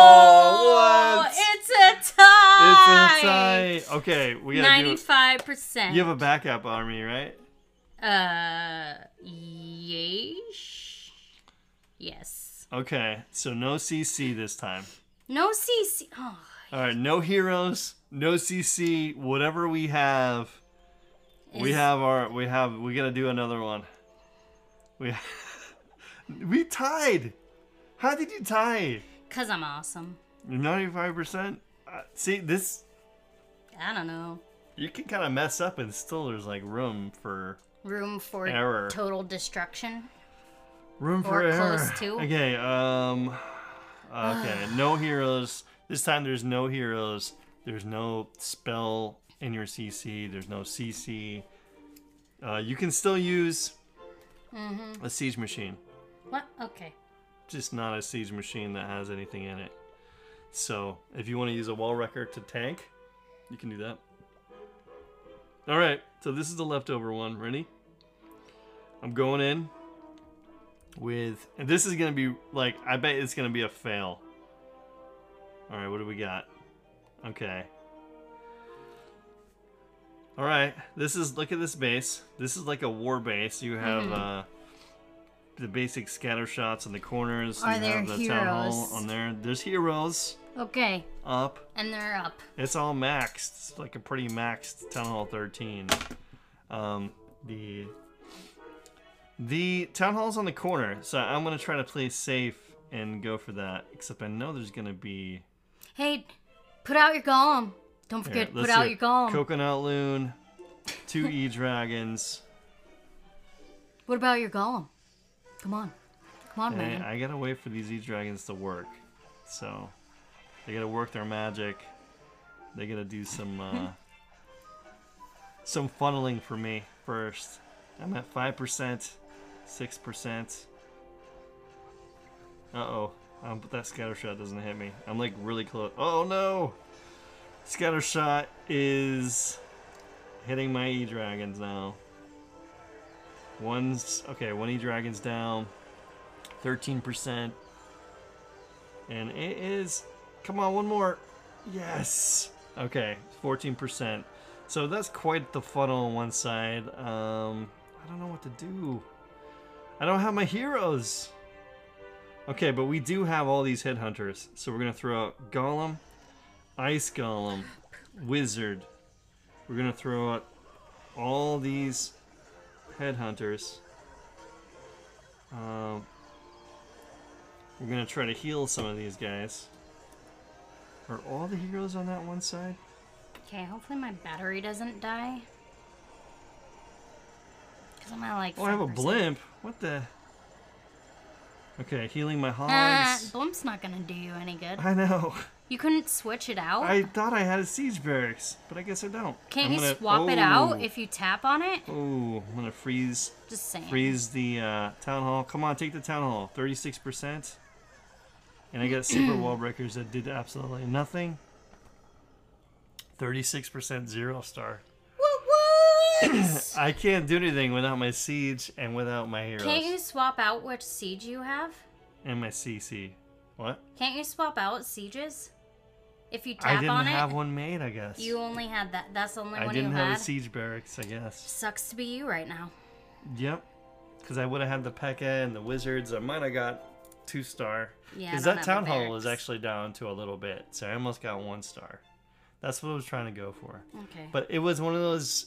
what? It's a tie. It's a tie. Okay, we gotta Ninety-five percent. You have a backup army, right? Uh, yes. Yes. Okay, so no CC this time. No CC. Oh, All right, no heroes, no CC. Whatever we have, we have our. We have. We gotta do another one. We (laughs) we tied. How did you tie? cause I'm awesome. Ninety-five percent. See this. I don't know. You can kind of mess up, and still there's like room for Room for Error. total destruction. room for Or error. close to. Okay. Um. Okay. (sighs) no heroes. This time there's no heroes. There's no spell in your CC. There's no CC. Uh, you can still use Mm-hmm. a siege machine, What? Okay. Just not a siege machine that has anything in it. So if you want to use a wall wrecker to tank, you can do that. All right. So this is the leftover one. Ready? I'm going in with, and this is gonna be like, I bet it's gonna be a fail. All right. What do we got? Okay. All right. This is look at this base. This is like a war base. You have Mm-hmm. uh, the basic scatter shots in the corners. Are you there have the town hall heroes? on there. There's heroes Okay. up. And they're up. It's all maxed. It's like a pretty maxed Town Hall 13. Um, the the Town Hall's on the corner, so I'm gonna try to play safe and go for that. Except I know there's gonna be. Hey, put out your golem. Don't forget, let's put out your golem. Coconut Loon, two E dragons. What about your golem? Come on. Come on, And man. I gotta wait for these E dragons to work. So they gotta work their magic. They gotta do some uh, (laughs) some funneling for me first. I'm at five percent, six percent. Uh oh. Um, but that scatter shot doesn't hit me. I'm like really close. Oh no! Scatter shot is hitting my E dragons now. One's okay. One E dragon's down. 13%. And it is. Come on, one more. Yes. Okay, 14%. So that's quite the funnel on one side. Um, I don't know what to do. I don't have my heroes. Okay, but we do have all these headhunters. So we're to throw out Golem, Ice Golem, Wizard. We're to throw out all these headhunters. Um, we're gonna try to heal some of these guys. Are all the heroes on that one side? Okay, hopefully my battery doesn't die. Because I'm at like. Oh, I have a blimp. What the? Okay, healing my hogs. blimp's not gonna do you any good. I know. You couldn't switch it out? I thought I had a siege barracks, but I guess I don't. Can't you swap it oh. out if you tap on it? Oh, I'm gonna freeze Just saying. freeze the uh, town hall. Come on, take the town hall. Thirty-six percent. And I got (clears throat) super wall breakers that did absolutely nothing. Thirty-six percent zero star. What? (clears throat) what? I can't do anything without my siege and without my heroes Can't you swap out which siege you have? and my CC. What? Can't you swap out sieges? If you I tap didn't on it, have one made. I guess. you only had that. That's the only I one didn't you have had. a siege barracks. I guess. Sucks to be you right now. Yep. Because I would have had the P.E.K.K.A. and the wizards. I might have got two star. Yeah. Because that town hall is actually down to a little bit, so I almost got one star. That's what I was trying to go for. Okay. But it was one of those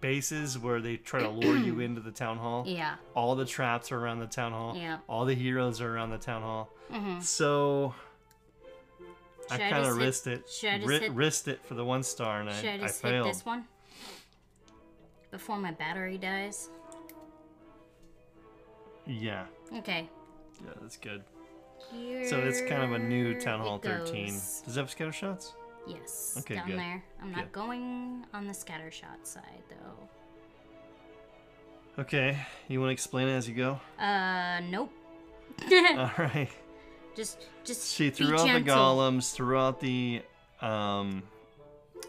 bases where they try to lure you into the town hall. (clears throat) yeah. All the traps are around the town hall. Yeah. All the heroes are around the town hall. hmm So I Should I kind of risked it. should I just ri- hit- risked it for the one star, and I I, I failed. this one? Before my battery dies? Yeah, Okay. yeah, that's good. Here So it's kind of a new Town Hall 13. goes. Does it have scatter shots? Yes, Okay, down good. there. I'm not going on the scatter shot side though. Okay, you want to explain it as you go? Uh, nope. (laughs) All right. Just, just. She threw out the golems, threw out the um,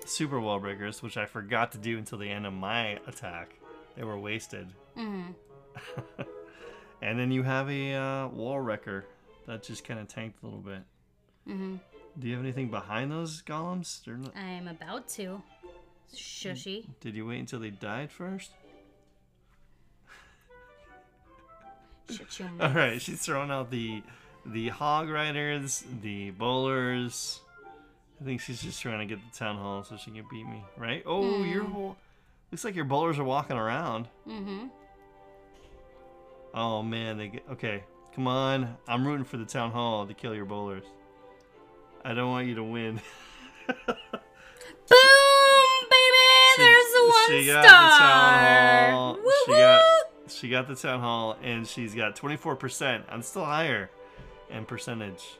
super wall breakers, which I forgot to do until the end of my attack. They were wasted. Mhm. (laughs) And then you have a uh, wall wrecker that just kind of tanked a little bit. Mhm. Do you have anything behind those golems? They're not... I'm about to. Shushy. Did you wait until they died first? (laughs) All right, she's throwing out the the hog riders, the bowlers. I think she's just trying to get the town hall so she can beat me, right? Oh, Hmm. your whole looks like your bowlers are walking around. Mm-hmm. Oh man, they get okay. Come on, I'm rooting for the town hall to kill your bowlers. I don't want you to win. (laughs) Boom, baby! There's the one she star. got the town hall. She got she got the town hall, and she's got 24%. I'm still higher in percentage.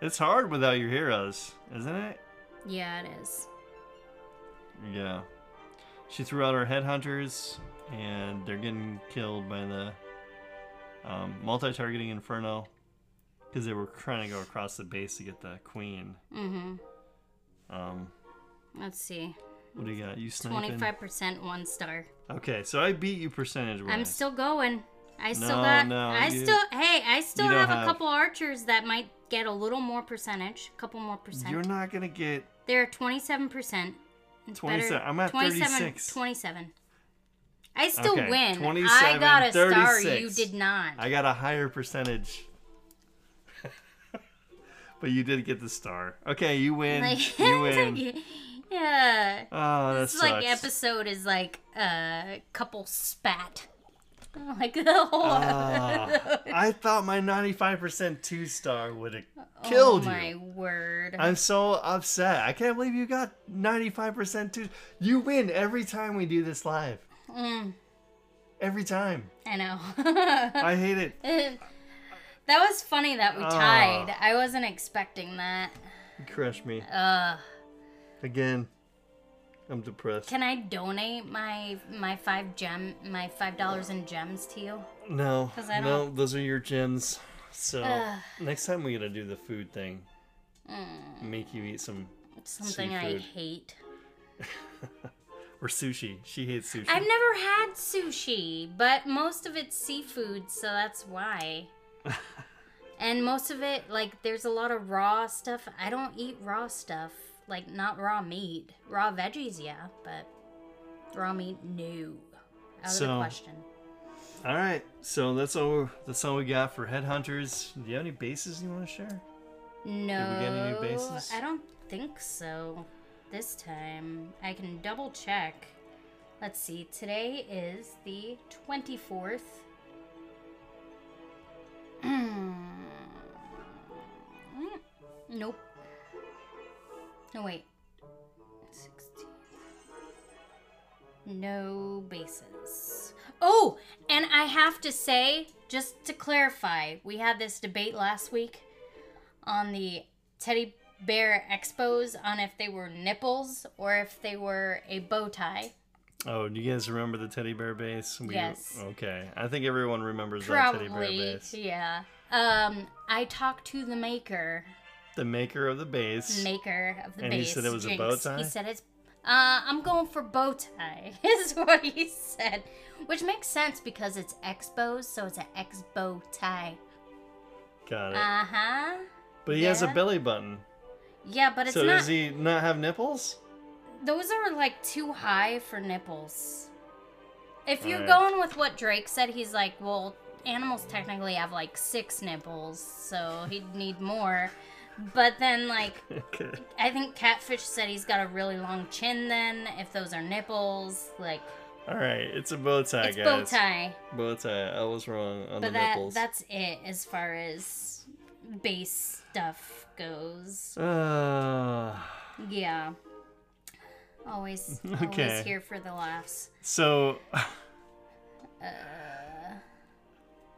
It's hard without your heroes, isn't it? Yeah, it is. Yeah. She threw out her headhunters, and they're getting killed by the um, multi-targeting inferno because they were trying to go across the base to get the queen. Mm-hmm. Um, Let's see. what do you got? You sniping? Twenty-five percent one star. Okay, so I beat you percentage-wise. I'm still going. I still No, got. no, I you- still. Hey, I still have, have- a couple archers that might get a little more percentage. A couple more percent. You're not gonna get They're twenty-seven percent. 27. I'm at 36. 27. I still Okay, win. I got a star. You did not. I got a higher percentage. (laughs) but you did get the star. Okay, you win. Like, you (laughs) win. yeah. Oh, that This sucks. like episode is like a couple spat. Like (laughs) the whole. Ah, I thought my 95% two star would have killed oh my you. word. I'm so upset. I can't believe you got 95% two. You win every time we do this live. Mm, Every time. I know. I (laughs) hate it. that was funny that we Ah. tied. I wasn't expecting that. You crushed me. Uh, Again, I'm depressed. can I donate my my five gem my five dollars in gems to you? No, no, those are your gems. So Ugh. next time we gotta do the food thing. Mm. Make you eat some Something I hate. (laughs) or sushi. She hates sushi. I've never had sushi, but most of it's seafood, so that's why. (laughs) and most of it, like, there's a lot of raw stuff. I don't eat raw stuff, like, not raw meat. Raw veggies, yeah, but raw meat, no. Out of So- the question. all right, so that's all. That's all we got for headhunters. Do you have any bases you want to share? No. get any new bases? I don't think so. This time. I can double check. Let's see. Today is the 24th. nope. Have to say, just to clarify, we had this debate last week on the teddy bear expos on if they were nipples or if they were a bow tie. Oh, do you guys remember the teddy bear base? We, Yes. Okay, I think everyone remembers that teddy bear Probably, base. yeah. Um, I talked to the maker, The maker of the base. maker of the And he base. said it was a Jinx. bow tie? He said it's. Uh, I'm going for bow tie. (laughs) Is what he said, which makes sense because it's expos, so it's an expo tie. Got it. Uh huh. but he has a belly button. Yeah, but it's so not. does he not have nipples? Those are like too high for nipples. If you're Alright. going with what Drake said, he's like, well, animals technically have like six nipples, so he'd need more. But then, like, (laughs) okay. I think Catfish said he's got a really long chin then, if those are nipples. Like, All right, it's a bow tie, it's guys. bow tie. Bow tie. I was wrong on But the that nipples. that's it as far as base stuff goes. Uh, Yeah. Always, (laughs) Okay. always here for the laughs. so (laughs)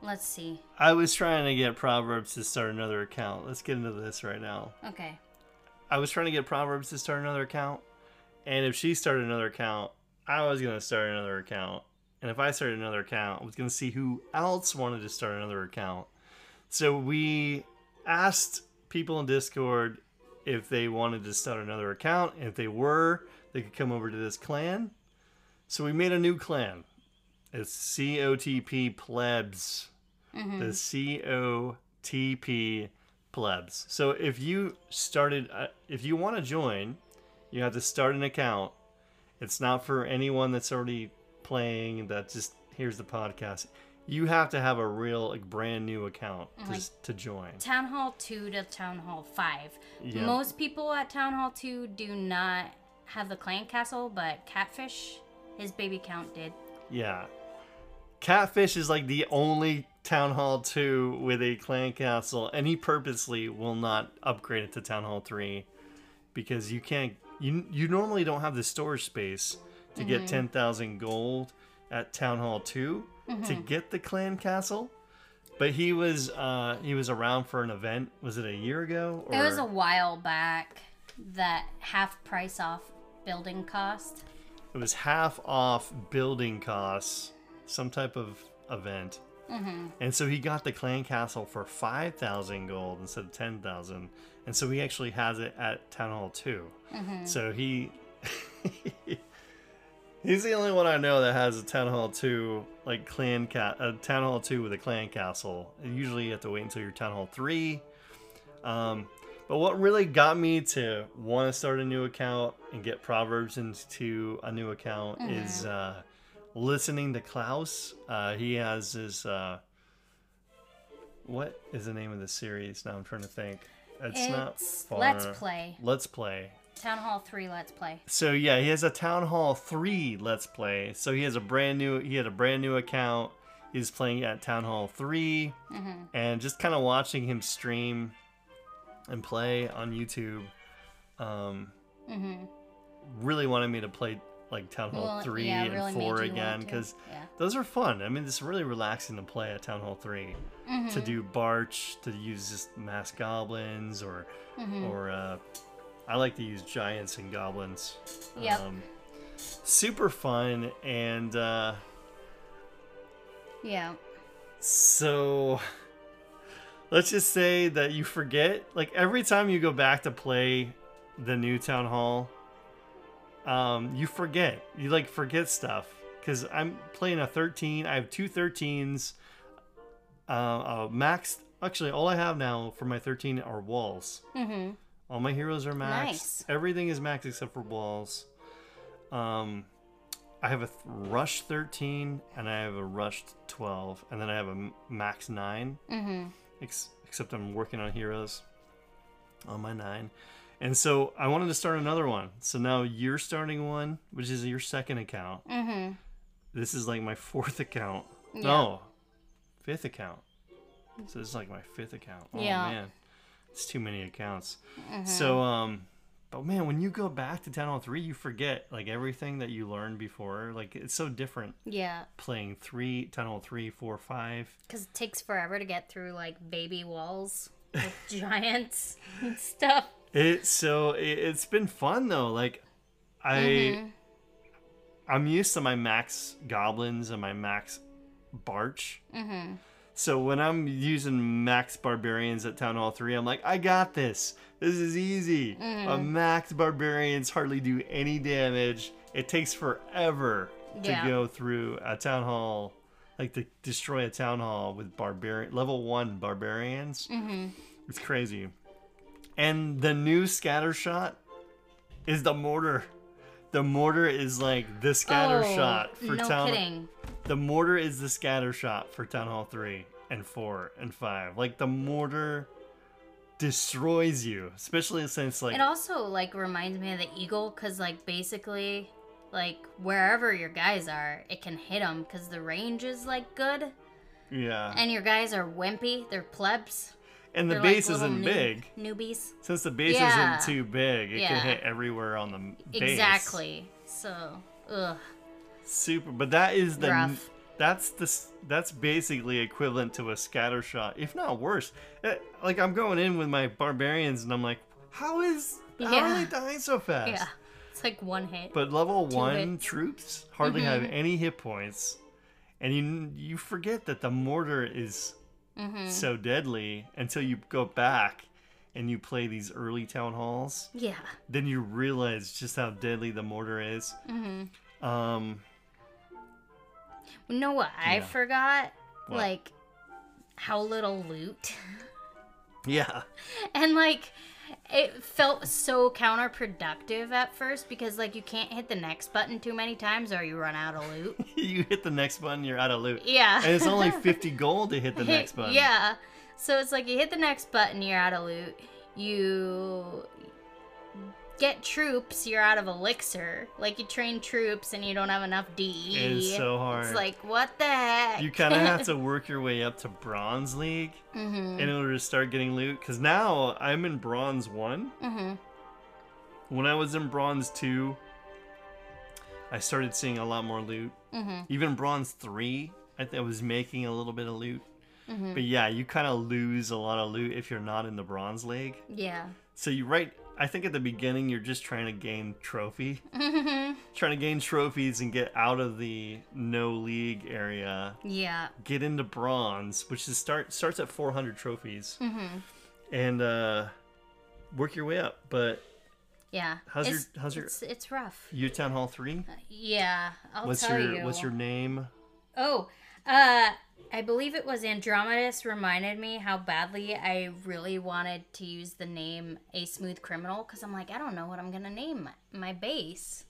Let's see. I was trying to get Proverbs to start another account. Let's get into this right now. Okay. I was trying to get Proverbs to start another account, and if she started another account, I was gonna start another account, and if I started another account, I was gonna see who else wanted to start another account. So we asked people in Discord if they wanted to start another account, and if they were, they could come over to this clan. So we made a new clan. It's COTP Plebs. The COTP Plebs. So if you started, uh, if you want to join, you have to start an account. It's not for anyone that's already playing. That just here's the podcast. You have to have a real, like, brand new account to, Like- to join. Town Hall 2 to Town Hall 5. Yeah. Most people at Town Hall 2 do not have the clan castle, but Catfish, his baby count did. Yeah. Catfish is like the only Town Hall 2 with a clan castle, and he purposely will not upgrade it to Town Hall 3 because you can't you you normally don't have the storage space to get 10,000 gold at Town Hall 2 to get the clan castle. But he was uh he was around for an event. Was it a year ago or It was a while back that half price off building cost. It was half off building costs, some type of event. And so he got the clan castle for 5,000 gold instead of 10,000. And so he actually has it at Town Hall 2. So he. (laughs) He's the only one I know that has a Town Hall 2, like clan cat, a Town Hall 2 with a clan castle. And usually you have to wait until your Town Hall 3. Um, but what really got me to want to start a new account and get Proverbs into a new account is uh, listening to Klaus. Uh, he has his. Uh, what is the name of the series? Now I'm trying to think. It's, not. Far- Let's Play. Let's Play. Town Hall 3 Let's Play. So yeah, he has a Town Hall 3 Let's Play. So he has a brand new he had a brand new account. He's playing at Town Hall 3 and just kind of watching him stream and play on YouTube um really wanted me to play like Town Hall Well, 3 yeah, and really 4 again cuz Yeah. those are fun. I mean, it's really relaxing to play at Town Hall 3. Mm-hmm. To do Barch, to use just mass goblins or Mm-hmm. or uh I like to use giants and goblins. Yep. Um, super fun and uh Yeah. so let's just say that you forget like every time you go back to play the new town hall um you forget. You like forget stuff. Because i'm playing a 13 i have two 13s uh, uh max actually all i have now for my 13 are walls. Mm-hmm. all my heroes are maxed Nice. everything is maxed except for walls. Um I have a th- rush 13 and I have a rush 12 and then I have a max 9 Mm-hmm. ex- except I'm working on heroes on my 9 and so I wanted to start another one so now you're starting one which is your second account Mm-hmm. this is like my fourth account Yeah. no fifth account so this is like my fifth account oh Yeah. man it's too many accounts Mm-hmm. so um but man when you go back to town hall 3 you forget like everything that you learned before like it's so different Yeah. playing three town hall three four five Because it takes forever to get through, like, baby walls with (laughs) giants and stuff. It's so it, it's been fun though. Like I Mm-hmm. I'm used to my max goblins and my max barch. Mm-hmm. So when I'm using max barbarians at Town Hall 3, I'm like, I got this. This is easy. Mm-hmm. My max barbarians hardly do any damage. It takes forever to Yeah. go through a town hall, like to destroy a town hall with barbarian level one barbarians. Mm-hmm. It's crazy. And the new scatter shot is the mortar. The mortar is like the scatter oh, shot for no town. kidding. The mortar is the scatter shot for Town Hall 3 and 4 and 5. Like the mortar destroys you, especially since like It also like reminds me of the eagle because like basically like wherever your guys are, it can hit them because the range is like good, yeah. and your guys are wimpy. They're plebs. And the They're like base little isn't noob- big. Newbies. Since the base Yeah. isn't too big, it Yeah. can hit everywhere on the m- base. Exactly. So, ugh. Super, but that is the Rough. that's the s- that's basically equivalent to a scatter shot, if not worse. Eh, Like I'm going in with my barbarians, and I'm like, how is how are Yeah. they dying so fast? Yeah. It's like one hit. But level one hits. Mm-hmm. troops hardly have any hit points, and you you forget that the mortar is Mm-hmm. so deadly until you go back and you play these early town halls. yeah. Then you realize just how deadly the mortar is. Mm-hmm. Um, You know what I Yeah. forgot? What? Like, how little loot. yeah, (laughs) and like it felt so counterproductive at first because like you can't hit the next button too many times or you run out of loot. (laughs) you hit the next button, you're out of loot. Yeah. And it's only (laughs) 50 gold to hit the next (laughs) button. Yeah. So it's like you hit the next button, you're out of loot. You get troops, you're out of elixir. Like you train troops and you don't have enough DE. It's so hard. It's like what the heck? You kind of have to (laughs) work your way up to Bronze League mm-hmm. in order to start getting loot. Because now I'm in Bronze 1. Mm-hmm. When I was in Bronze 2, I started seeing a lot more loot. Mm-hmm. Even Bronze 3, I, th- I was making a little bit of loot. Mm-hmm. But yeah, you kind of lose a lot of loot if you're not in the Bronze League. Yeah. So you right, I think at the beginning you're just trying to gain trophy, Mm-hmm. trying to gain trophies and get out of the no league area, Yeah. get into bronze, which is start starts at 400 trophies, Mm-hmm. and uh, work your way up. But Yeah. How's your- It's- how's your- It's, it's rough. you Town Hall three. Yeah. I'll What's tell your you. What's your name? Oh, uh, I believe it was Andromedus reminded me how badly I really wanted to use the name A Smooth Criminal because I'm like, I don't know what I'm gonna name my, my base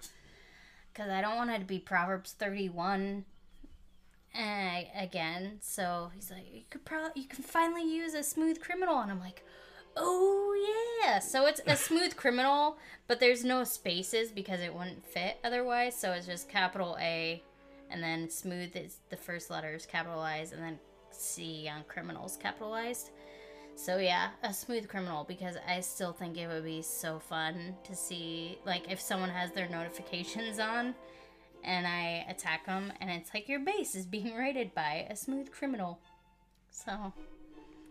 because I don't want it to be Proverbs 31 uh, again. So he's like, you could probably you can finally use a smooth criminal, and I'm like. Oh yeah, so it's a smooth criminal, but there's no spaces because it wouldn't fit otherwise. So it's just capital A, and then smooth is the first letters capitalized, and then C on criminals capitalized. So yeah, a smooth criminal because I still think it would be so fun to see like if someone has their notifications on and I attack them and it's like your base is being (laughs) raided by a smooth criminal. So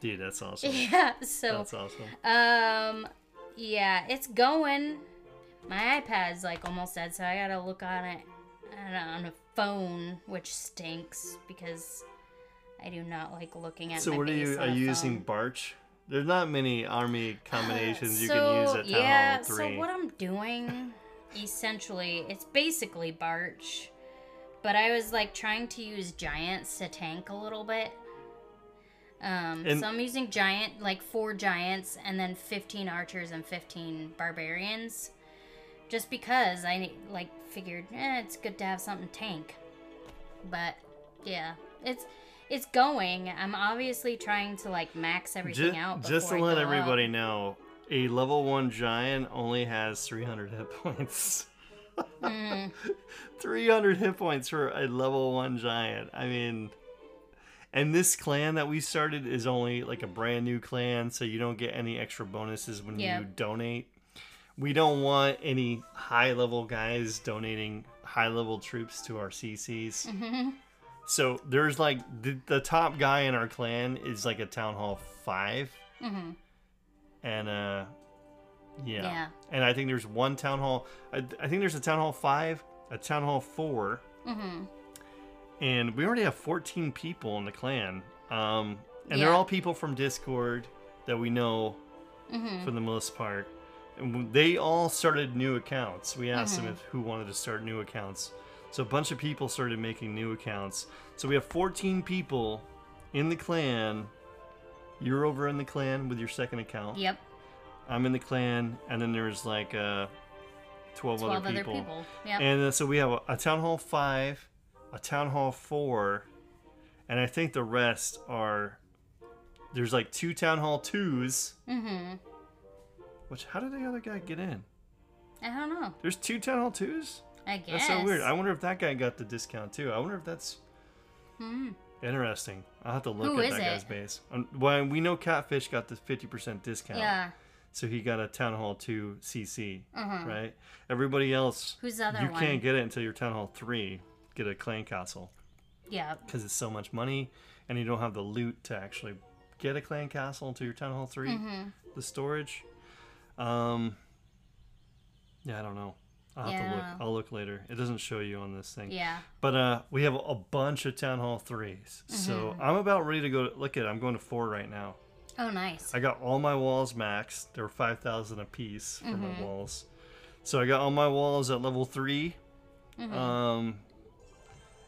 Dude, that's (laughs) awesome. yeah, so That's awesome. um, yeah, it's going. My iPad's like almost dead, so I gotta look on it a- on a phone, which stinks because I do not like looking at. So what are you are you using. Barch? There's not many army (sighs) combinations you so, can use at Town yeah, Hall three. so what I'm doing, essentially, it's basically Barch, but I was like trying to use giants to tank a little bit. Um, And- so I'm using giant, like four giants, and then 15 archers and 15 barbarians, just because I like figured eh, it's good to have something tank. But yeah, it's it's going. I'm obviously trying to like max everything Ju- out. just to let go up. everybody know, a level one giant only has 300 hit points. (laughs) Mm. 300 hit points for a level one giant. I mean, and this clan that we started is only like a brand new clan, so you don't get any extra bonuses when Yeah. you donate. We don't want any high level guys donating high level troops to our CCs. Mm-hmm. So there's like the, the top guy in our clan is like a town hall 5 Mm-hmm. and uh yeah. Yeah. and i think there's one town hall I, I think there's a town hall 5 a town hall 4 Mm-hmm. and we already have 14 people in the clan um and they're all people from discord that we know Mm-hmm. for the most part and they all started new accounts we asked Mm-hmm. them if who wanted to start new accounts so a bunch of people started making new accounts so we have 14 people in the clan you're over in the clan with your second account Yep. i'm in the clan and then there's like uh 12, 12 other other people, people. Yep. and uh, so we have a, a town hall 5 a town hall 4 and i think the rest are there's like two town hall 2s mm-hmm. Which how did the other guy get in I don't know. there's two town hall 2s I guess. that's so weird i wonder if that guy got the discount too i wonder if that's Hmm. Interesting. I'll have to look Who at is that it? guy's base. Um, well, we know Catfish got the 50% discount. Yeah. So he got a Town Hall 2 CC, right? Everybody else, Who's the other you one? can't get it until your Town Hall 3 get a clan castle Yeah. because it's so much money and you don't have the loot to actually get a clan castle until your Town Hall 3, Mm-hmm. the storage. Um, yeah, I don't know. I'll have Yeah, to look. I'll look later. It doesn't show you on this thing. Yeah. But uh, we have a bunch of Town Hall 3s. So Mm-hmm. I'm about ready to go. Look at it. I'm going to 4 right now. Oh, nice. I got all my walls maxed. They were 5,000 a piece for Mm-hmm. my walls. So I got all my walls at level 3. Mm-hmm. Um,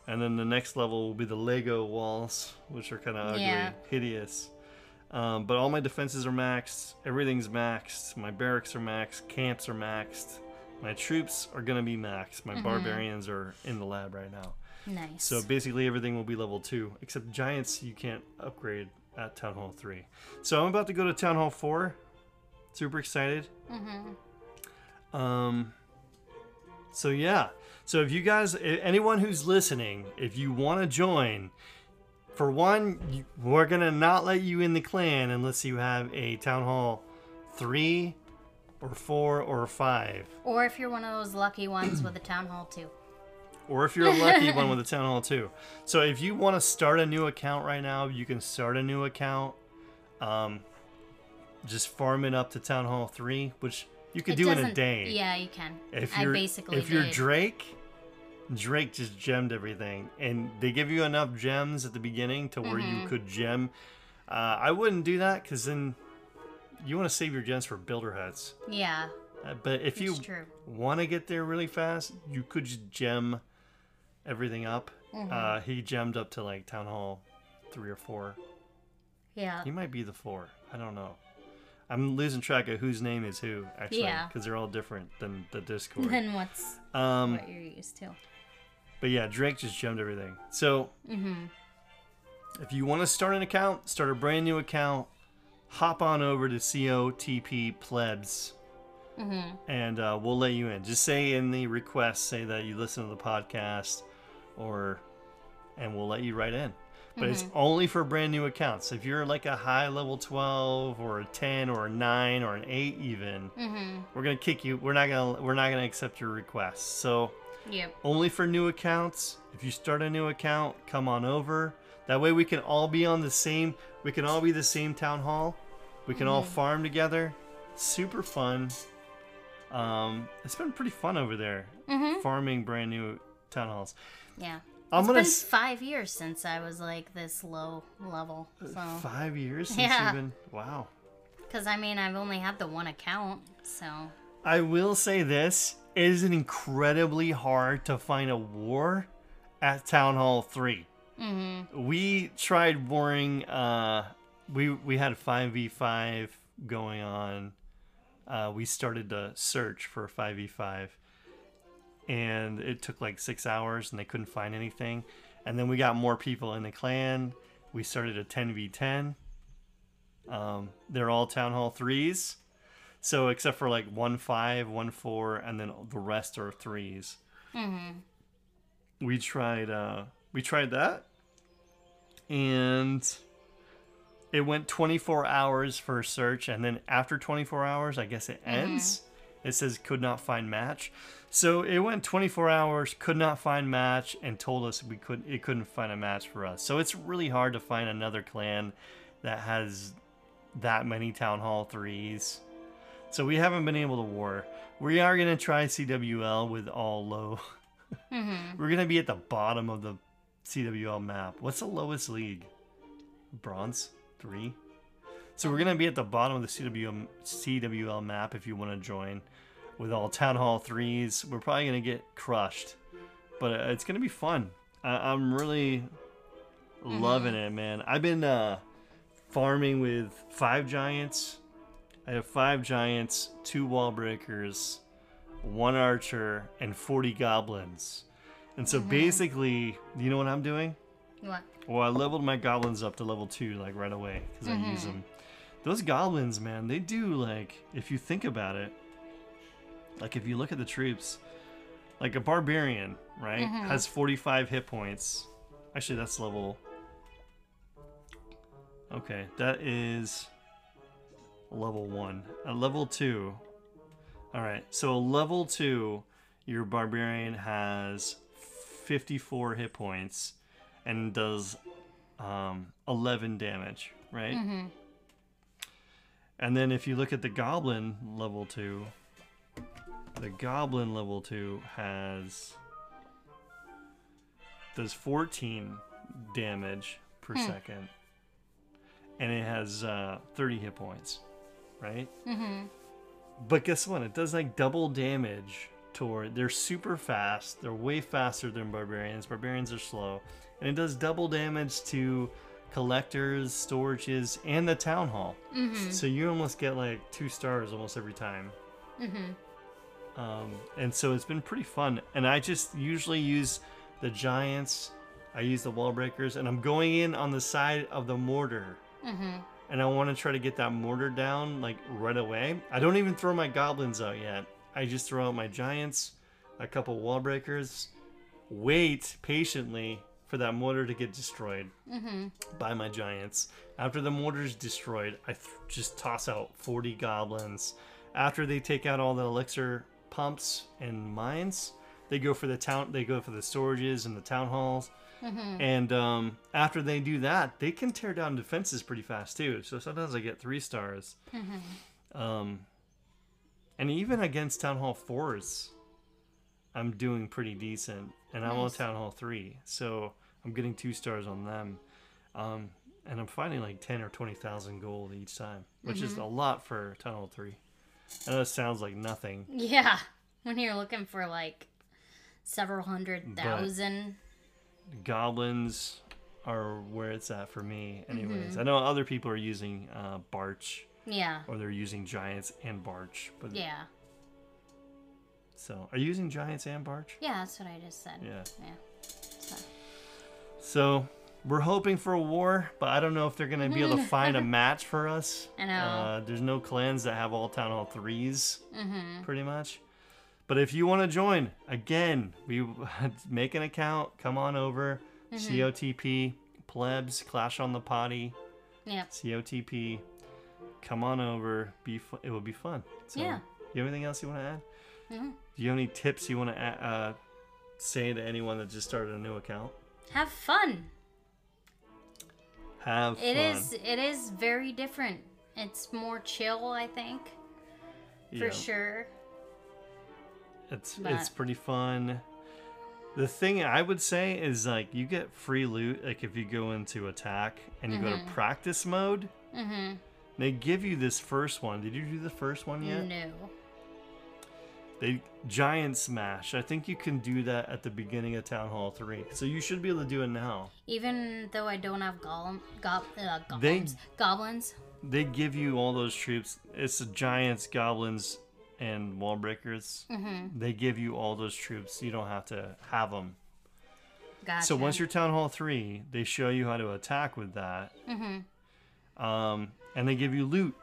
and then the next level will be the Lego walls, which are kind of ugly, Yeah. hideous. Um, but all my defenses are maxed. Everything's maxed. My barracks are maxed. Camps are maxed. My troops are going to be maxed. Mm-hmm. My barbarians are in the lab right now. nice. So basically everything will be level 2, except giants you can't upgrade at Town Hall 3. So I'm about to go to Town Hall 4. Super excited. Mm-hmm. Um so yeah. So if you guys anyone who's listening, if you want to join for one, you, we're to not let you in the clan unless you have a Town Hall 3 or 4 or 5. or if you're one of those lucky ones with a town hall too. or if you're a lucky (laughs) one with a town hall too. So if you want to start a new account right now, you can start a new account. Um, just farm it up to town hall three, which you could It do in a day. Yeah, you can. If you're basically if you're. Drake, Drake just gemmed everything, and they give you enough gems at the beginning to where Mm-hmm. you could gem. Uh, I wouldn't do that because then you want to save your gems for builder huts. yeah, Uh, but if you want to get there really fast, you could just gem everything up. Mm-hmm. Uh, he gemmed up to like town hall three or four. Yeah. He might be the four. I don't know. I'm losing track of whose name is who actually Yeah. because they're all different than the Discord. (laughs) Then what's um, what you're used to? But yeah, Drake just gemmed everything. So Mm-hmm. if you want to start an account, start a brand new account, hop on over to COTP Plebs. Mm-hmm. and uh, we'll let you in. Just say in the request, say that you listen to the podcast, or and we'll let you right in. But it's only for brand new accounts. If you're like a high level 12 or a 10 or a 9 or an 8 even, Mm-hmm. we're gonna kick you. We're not gonna we're not gonna accept your request. So Yep. only for new accounts. If you start a new account, come on over. That way we can all be on the same. We can all be the same town hall. We can all farm together. Super fun. Um, it's been pretty fun over there, Mm-hmm. farming brand new town halls. Yeah. I'm It's gonna been s- five years since I was like this low level. So, five years since Yeah. you've been. Wow. because I mean, I've only had the one account. So, I will say this: it is incredibly hard to find a war at Town Hall 3 mm-hmm. We tried warring. Uh, we we had five v five going on. Uh, we started to search for five v five, and it took like six hours, and they couldn't find anything. And then we got more people in the clan. We started a ten v ten. Um, they're all town hall threes, so except for like one five, one four, and then the rest are threes. Mm-hmm. We tried. Uh, we tried that, and it went 24 hours for a search and then after 24 hours i guess it ends it says could not find match so it went 24 hours could not find match and told us we could it couldn't find a match for us so it's really hard to find another clan that has that many town hall threes so we haven't been able to war we are going to try cwl with all low (laughs) Mm-hmm. we're going to be at the bottom of the cwl map what's the lowest league bronze three. So we're gonna be at the bottom of the CWM, CWL map if you want to join, with all Town Hall threes. We're probably gonna get crushed, but uh, it's gonna be fun. I- I'm really loving it, man. I've been uh, farming with five giants. I have five giants, two wall breakers, one archer, and 40 goblins. And so mm-hmm. basically, you know what I'm doing? What? Well, I leveled my goblins up to level two like right away because I mm-hmm. use them. Those goblins, man, they do like if you think about it. Like if you look at the troops, like a barbarian, right, mm-hmm. has 45 hit points. Actually, that's level Okay, that is level one. A level two. All right, so a level two, your barbarian has 54 hit points and does um, 11 damage, right? Mm-hmm. And then if you look at the goblin level two, the goblin level two has does 14 damage per Hmm. second, and it has uh, 30 hit points, right? Mm-hmm. But guess what? It does like double damage toward. They're super fast. They're way faster than barbarians. Barbarians are slow, and it does double damage to collectors, storages, and the town hall. Mm-hmm. So you almost get like two stars almost every time. Mm-hmm. Um, and so it's been pretty fun. And I just usually use the giants. I use the wall breakers, and I'm going in on the side of the mortar. Mm-hmm. And I want to try to get that mortar down like right away. I don't even throw my goblins out yet. I just throw out my giants, a couple wall breakers, wait patiently for that mortar to get destroyed Mm-hmm. by my giants. After the mortar's destroyed, I th- just toss out 40 goblins. After they take out all the elixir pumps and mines, they go for the town. They go for the storages and the town halls. Mm-hmm. And um, after they do that, they can tear down defenses pretty fast too. So sometimes I get three stars. Mm-hmm. Um, and even against Town Hall fours, I'm doing pretty decent. And I'm on Town Hall three, so I'm getting two stars on them. Um, and I'm finding like ten or twenty thousand gold each time, which is a lot for Town Hall three. I know it sounds like nothing, Yeah. (laughs) When you're looking for like several hundred thousand. But- thousand. Goblins are where it's at for me anyways Mm-hmm. i know other people are using uh, barch Yeah. or they're using giants and barch but Yeah. so are you using giants and barch Yeah, that's what I just said. yeah Yeah. So. so we're hoping for a war but i don't know if they're gonna be able to find a (laughs) match for us I know. uh, there's no clans that have all town hall 3s Mm-hmm. pretty much but if you want to join again we (laughs) make an account come on over Mm-hmm. cotp plebs clash on the potty Yep. COTP. Come on over. Be fu- it will be fun. So, Yeah. You have anything else you want to add? Mhm. Do you have any tips you want to uh, say to anyone that just started a new account? Have fun. Have It fun. is. It is very different. It's more chill, I think, for Yeah. sure. It's but- it's pretty fun. The thing I would say is like you get free loot like if you go into attack and you go to practice mode. Mm-hmm. They give you this first one. Did you do the first one yet? No. They giant smash. I think you can do that at the beginning of Town Hall 3. So you should be able to do it now. Even though I don't have golem, go, uh, They- goblins. they give you all those troops. It's the giants, goblins, and wall breakers. Mm-hmm. They give you all those troops. You don't have to have them. Gotcha. So once you're town hall three, they show you how to attack with that. Mm-hmm. Um, and they give you loot,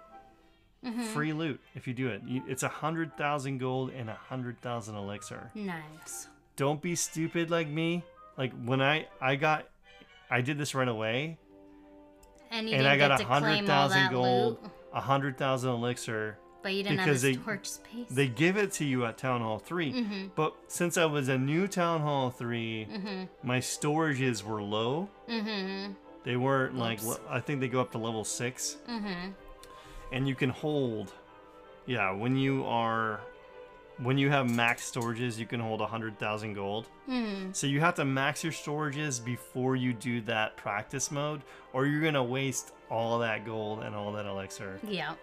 free loot if you do it. It's a hundred thousand gold and a hundred thousand elixir. Nice. Don't be stupid like me. Like when I I got, I did this right away, And you and didn't I got a hundred thousand gold, a hundred thousand elixir. But you didn't because have they- the storage space. They give it to you at Town Hall 3. Mhm. But since I was a new Town Hall 3, Mhm. my storages were low. Mm-hmm. They weren't like, Oops. le- I think they go up to level 6. Mm-hmm. And you can hold, yeah, when you are, when you have max storages, you can hold 100,000 gold. Mm-hmm. So you have to max your storages before you do that practice mode, or you're going to waste all that gold and all that elixir. Yeah.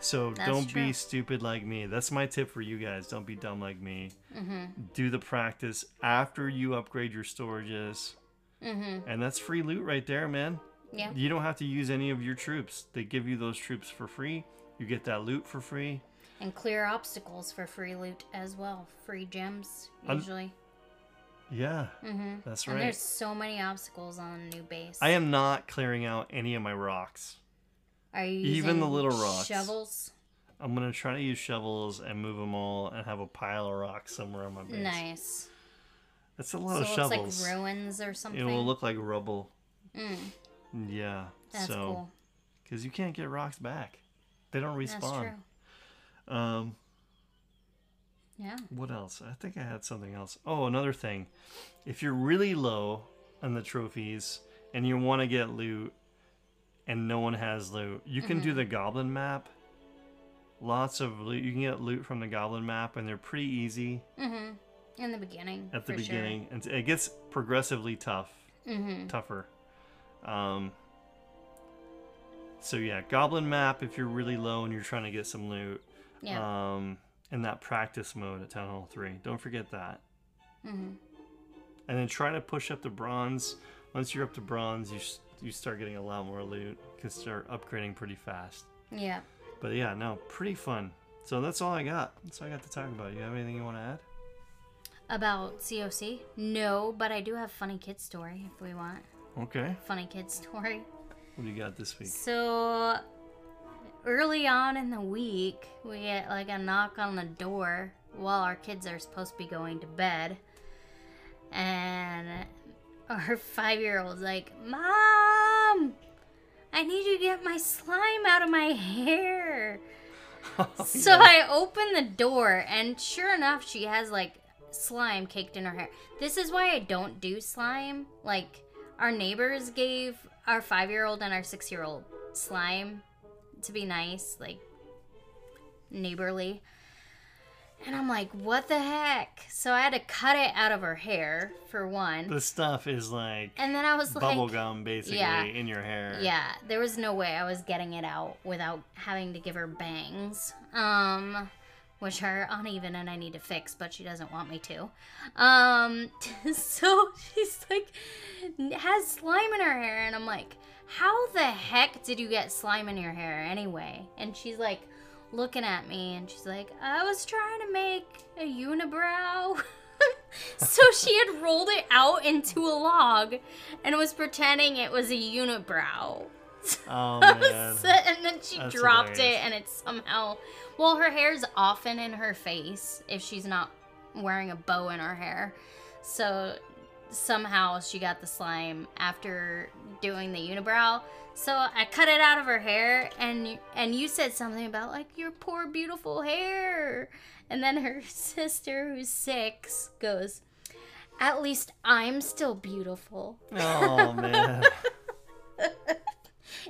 So That's don't be stupid like me. That's my tip for you guys. Don't be dumb like me. Mm-hmm. Do the practice after you upgrade your storages. Mm-hmm. And that's free loot right there, man. Yeah. You don't have to use any of your troops. They give you those troops for free. You get that loot for free. And clear obstacles for free loot as well. Free gems usually. Yeah, mm-hmm. that's And there's so many obstacles on a new base. I am not clearing out any of my rocks. Are you even the little rocks. Shovels. I'm going to try to use shovels and move them all and have a pile of rocks somewhere on my base. Nice. That's a lot so of it looks shovels. like ruins or something. it will look like rubble. Mm. Yeah. That's so, cool. because you can't get rocks back, they don't respawn. That's true. Um, Yeah. what else? I think I had something else. Oh, another thing. If you're really low on the trophies and you want to get loot and no one has loot, you can Mm-hmm. do the goblin map. Lots of loot. You can get loot from the goblin map and they're pretty easy Mm-hmm. In the beginning. at the beginning. And it gets progressively tough, Mm-hmm. tougher. Um, so yeah, goblin map if you're really low and you're trying to get some loot. Yeah. Um, in that practice mode at Town Hall 3. Don't forget that. mm-hmm. And then try to push up to bronze. Once you're up to bronze, you you start getting a lot more loot. You can start upgrading pretty fast. Yeah. But yeah, no, pretty fun. So that's all I got. That's all I got to talk about. You have anything you want to add? About COC? No, but I do have funny kid story if we want. Okay. Funny kid story. What do you got this week? So early on in the week, we get like a knock on the door while our kids are supposed to be going to bed. And our (laughs) five year old's like, Mom, I need you to get my slime out of my hair. (laughs) Oh, so I open the door, and sure enough, she has like slime caked in her hair. This is why I don't do slime. Like, our neighbors gave our five year old and our six year old slime to be nice, like neighborly. And I'm like, what the heck? So I had to cut it out of her hair, for one. The stuff is like And then I was like, bubble gum basically Yeah. in your hair. yeah, there was no way I was getting it out without having to give her bangs. Um which are uneven and I need to fix, but she doesn't want me to. Um (laughs) so she's like has slime in her hair and I'm like, "How the heck did you get slime in your hair anyway?" And she's like looking at me and she's like, "I was trying to make a unibrow." (laughs) so she had rolled it out into a log and was pretending it was a unibrow. (laughs) Oh man. (laughs) and then she That's dropped it and it's somehow well her hair's often in her face if she's not wearing a bow in her hair so somehow she got the slime after doing the unibrow so i cut it out of her hair and and you said something about like your poor beautiful hair and then her (laughs) sister who's six goes at least i'm still beautiful oh (laughs) man.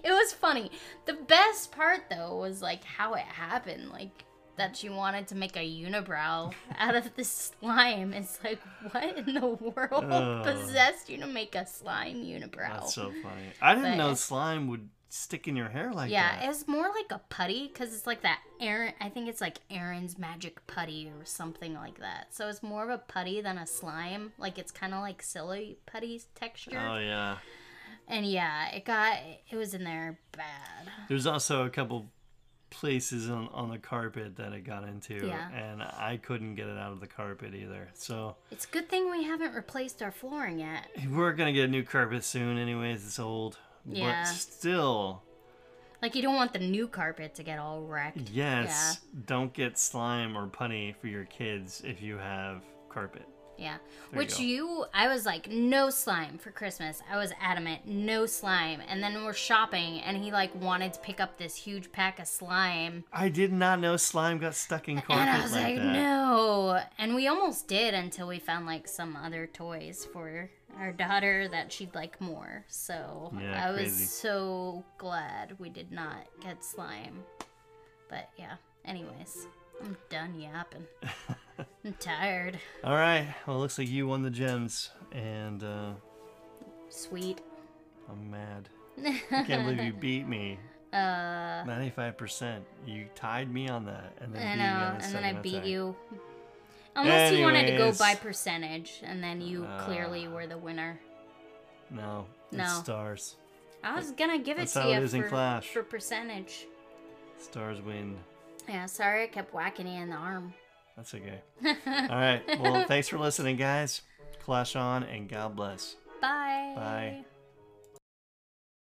It was funny. The best part though was like how it happened. Like that she wanted to make a unibrow (laughs) out of this slime. It's like what in the world Ugh. possessed you to make a slime unibrow? That's so funny. I didn't But- know slime would stick in your hair like yeah, that. Yeah, it's more like a putty because it's like that Aaron. I think it's like Aaron's magic putty or something like that. So it's more of a putty than a slime. Like it's kind of like silly putty texture. Oh yeah. and yeah, it got it was in there bad. There's also a couple places on, on the carpet that it got into, Yeah. and I couldn't get it out of the carpet either. So It's a good thing we haven't replaced our flooring yet. we're gonna get a new carpet soon. Anyways, it's old, Yeah. but still, Like you don't want the new carpet to get all wrecked. yes, don't get slime or putty for your kids if you have carpet. Yeah. you Which go. you, I was like, no slime for Christmas. I was adamant, no slime. And then we're shopping, and he like wanted to pick up this huge pack of slime, I did not know slime got stuck in carpet and I was like, like, that. no. And we almost did until we found like some other toys for our daughter that she'd like more. So Yeah, I was crazy. so glad we did not get slime. But yeah. Anyways, I'm done yapping. (laughs) (laughs) I'm tired. All right, well, it looks like you won the gems, and uh, Sweet. I'm mad. I can't believe you (laughs) beat me. Uh, 95%. You tied me on that, and then I beat me on know, and then I beat attack. you. Unless you wanted to go by percentage, and then you Uh, clearly were the winner. No, No. stars. I was gonna give it That's to you it is in for, Clash. for percentage. Stars win. Yeah, sorry I kept whacking you in the arm. That's okay. All right. Well, (laughs) thanks for listening, guys. Clash on, and God bless. Bye. Bye.